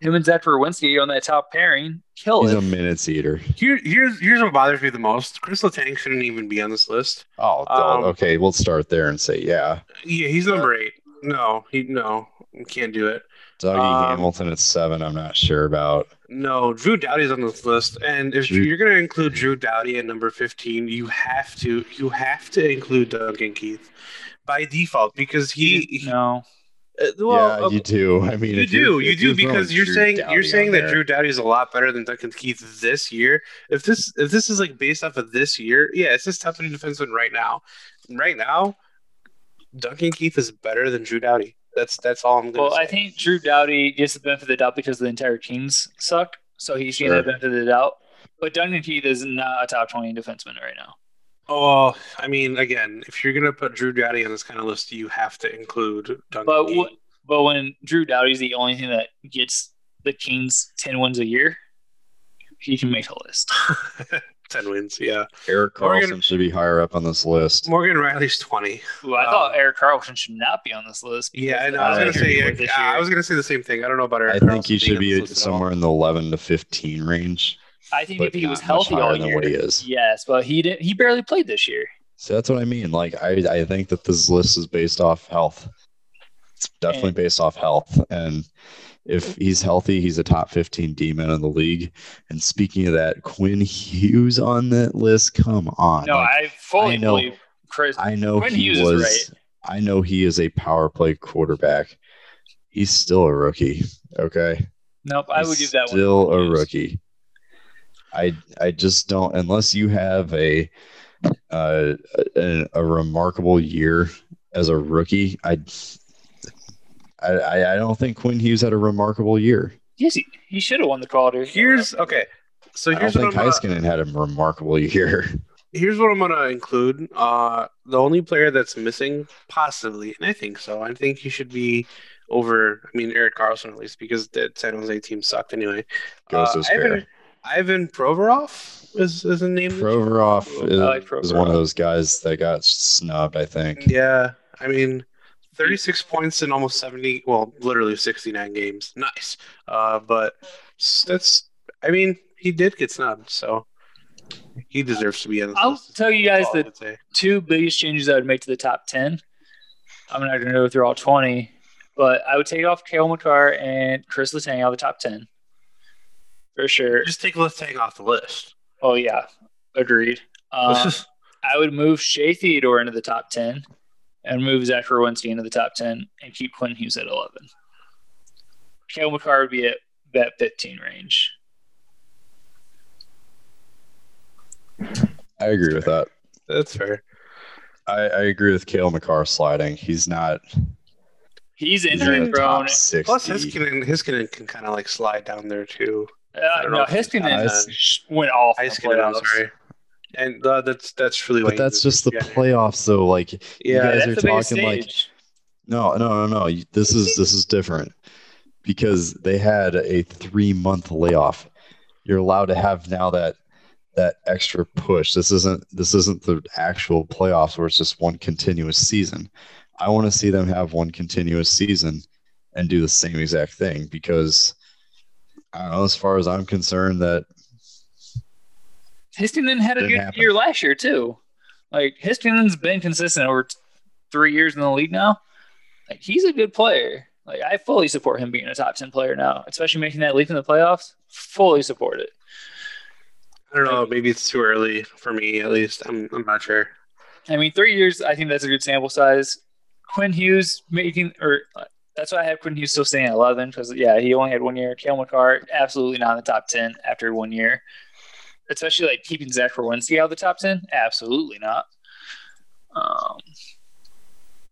Him and Zach Werenski on that top pairing kill He's it. a minutes eater. Here, here's here's what bothers me the most. Chris Letang shouldn't even be on this list. Oh, Um, okay. We'll start there and say, yeah. Yeah, he's number eight. No, he no, can't do it. Dougie Um, Hamilton at seven. I'm not sure about. No, Drew Doughty's on this list, and if Drew- you're going to include Drew Doughty at number 15, you have to you have to include Duncan Keith by default because he. he- no. Uh, well, yeah, okay, you do. I mean, you if you're- do, you do you're because you're Drew saying Doughty you're saying that there- Drew Doughty is a lot better than Duncan Keith this year. If this if this is like based off of this year, yeah, it's his top three defenseman right now. Right now, Duncan Keith is better than Drew Doughty. That's that's all I'm gonna Well, say. I think Drew Doughty gets the benefit of the doubt because the entire Kings suck. So he's getting Sure. the benefit of the doubt. But Duncan Keith is not a top 20 defenseman right now. Oh, I mean, again, if you're gonna put Drew Doughty on this kind of list, you have to include Duncan. But w- but when Drew Doughty's the only thing that gets the Kings 10 wins a year, he can make the list. ten wins, yeah. Eric Morgan- Carlson should be higher up on this list. Morgan Rielly's twenty. Ooh, I Um, thought Erik Karlsson should not be on this list. Yeah, I, know, I was gonna the say. Yeah, I was gonna say the same thing. I don't know about Eric. I think he should be this list at all. somewhere in the 11 to 15 range. I think if he was healthy all year, what he is. yes, but he didn't. He barely played this year. So that's what I mean. Like, I, I think that this list is based off health. It's definitely And- based off health. And if he's healthy, he's a top 15 D man in the league. And speaking of that, Quinn Hughes on that list. Come on. No, Like, I fully I know- believe Chris. I know Quinn he Hughes is was. I know he is a power play quarterback. he's still a rookie. Okay. Nope, I would give that one. still a rookie. I I just don't unless you have a uh, a, a remarkable year as a rookie. I I I I don't think Quinn Hughes had a remarkable year. Yes, he, he should have won the Calder. Here's okay. So here's I don't here's what think I'm gonna, Heiskanen had a remarkable year. here's what I'm gonna include. Uh, the only player that's missing, possibly, and I think so. I think he should be over. I mean, Erik Karlsson at least because the San Jose team sucked anyway. Goes Uh, to his Ivan, pair. Provorov is is a name. that Provorov is, I like is one of those guys that got snubbed. I think. Yeah, I mean, 36 points in almost 70, well, literally 69 games. Nice. Uh, but s- that's, I mean, he did get snubbed, so he deserves to be in. I'll list. tell you guys That's all the two biggest changes I would make to the top 10. I'm not going to go through all 20, but I would take off Cale Makar and Chris Letang out of the top 10. For sure. Just take let's take off the list. Oh, yeah. Agreed. Um, I would move Shea Theodore into the top 10 and move Zach Werenski into the top 10 and keep Quinn Hughes at 11. Cale Makar would be at that 15 range. I agree with that. that's fair. I, I agree with Cale Makar sliding. He's not He's he's injury in the prone. top sixty. Plus, Heiskanen, Heiskanen can kind of like slide down there too. Uh, don't no, know if he's Heiskanen went off. in the Heiskanen, I'm playoffs. sorry. And uh, that's that's really But what that's just the yeah. playoffs, though. Like you Yeah, guys are talking like no, no, no, no. This is this is different because they had a three month layoff. You're allowed to have now that that extra push. This isn't this isn't the actual playoffs where it's just one continuous season. I want to see them have one continuous season and do the same exact thing because I don't know. As far as I'm concerned, that Heiskanen had a good happen. year last year too. Like Heiskanen's been consistent over t- three years in the league now. Like he's a good player. Like I fully support him being a top ten player now, especially making that leap in the playoffs. Fully support it. I don't know. Maybe it's too early for me, at least. I'm, I'm not sure. I mean, three years. I think that's a good sample size. Quinn Hughes making, or that's why I have Quinn Hughes still staying at eleven because yeah, he only had one year. Cale Makar absolutely not in the top ten after one year. Especially like keeping Zach Werenski out of the top ten, absolutely not. Um,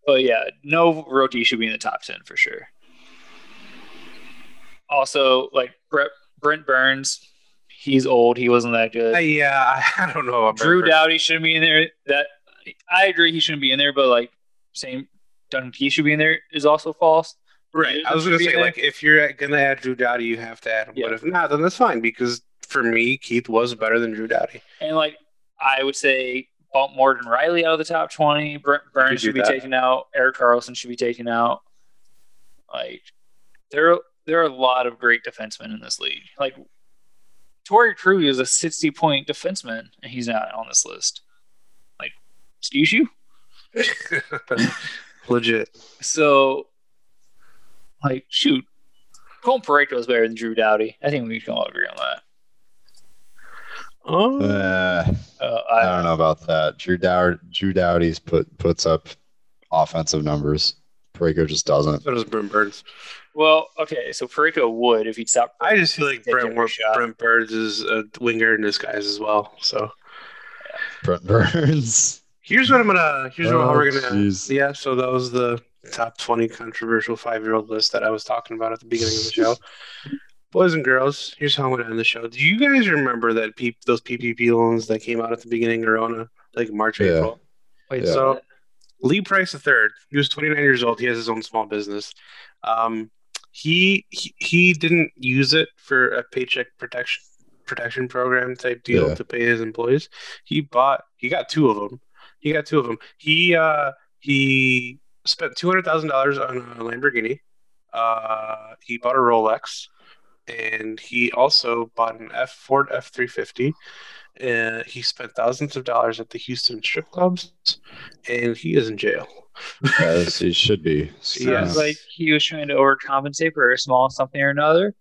but yeah, no rookie should be in the top ten for sure. Also, like Brett, Brent Burns, he's old. He wasn't that good. Uh, yeah, I, don't know. About Drew. Doughty shouldn't be in there. That I agree, he shouldn't be in there. But like saying Duncan Keith should be in there is also false. Right. I was going to say, like, if you're going to add Drew Doughty, you have to add him. Yeah. But if not, then that's fine because for me, Keith was better than Drew Doughty. And like I would say, bump Morgan Rielly out of the top twenty. Brent Burns should be that. taken out. Erik Karlsson should be taken out. Like there, there are a lot of great defensemen in this league. Like Torey Krug is a sixty point defenseman, and he's not on this list. Like, excuse you. Legit. So, like, shoot, Cole Parayko is better than Drew Doughty. I think we can all agree on that. Oh, uh, Uh, I I, don't know about that. Drew Dow Drew Doughty's put puts up offensive numbers. Parayko just doesn't. so does Brent Burns. well, okay, so Parayko would if he'd stop. I just feel like Brent. Brent Burns is a winger in disguise as well. So Brent Burns. Here's what I'm gonna. Here's what Oh, we're gonna. jeez. Yeah. So that was the top 20 controversial five year old list that I was talking about at the beginning of the show. Boys and girls, here's how I'm gonna end the show. Do you guys remember that peep those PPP loans that came out at the beginning of Rona, like March, Yeah. April? Wait, Yeah. So Lee Price III, he was 29 years old. He has his own small business. Um, he, he he didn't use it for a paycheck protection protection program type deal Yeah. to pay his employees. He bought he got two of them. He got two of them. He uh he spent two hundred thousand dollars on a Lamborghini. Uh, he bought a Rolex, and he also bought an F Ford F three fifty. Uh, he spent thousands of dollars at the Houston strip clubs, and he is in jail. As he should be. sounds Yes. like he was trying to overcompensate for a small something or another,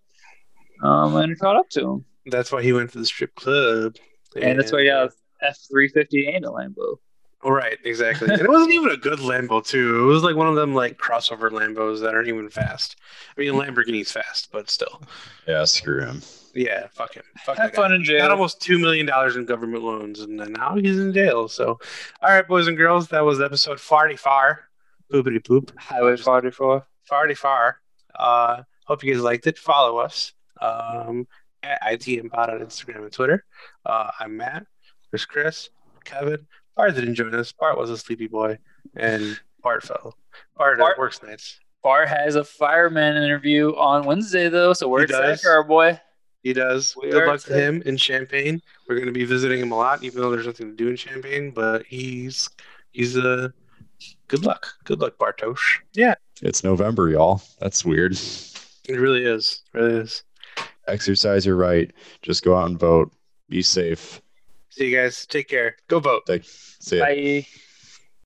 um, and it caught up to him. That's why he went to the strip club, And that's why he got F three fifty and a Lambo. Right, exactly. and it wasn't even a good Lambo too. It was like one of them like crossover Lambos that aren't even fast. I mean, Lamborghini's fast, but still. Yeah, screw him. Yeah, fuck him. Fuck Have that guy. fun in He Got almost two million dollars in government loans, and then now he's in jail. So, all right, boys and girls, that was episode forty far. Poopity poop. Highway 44. Farty far. Uh, hope you guys liked it. Follow us um, at ITM Pod on Instagram and Twitter. Uh, I'm Matt. There's Chris, Kevin. Bart didn't join us. Bart was a sleepy boy, and Bart fell. Bart, Bart- works nights. Bart has a fireman interview on Wednesday, though, so we're He excited does. for our boy. He does. We Good are luck to him in Champaign. We're going to be visiting him a lot, even though there's nothing to do in Champaign. But he's he's a uh, good luck. Good luck, Bartosz. Yeah, It's November, y'all. That's weird. it really is. Really is. Exercise your right. Just go out and vote. Be safe. See you guys. Take care. Go vote. See ya. Bye.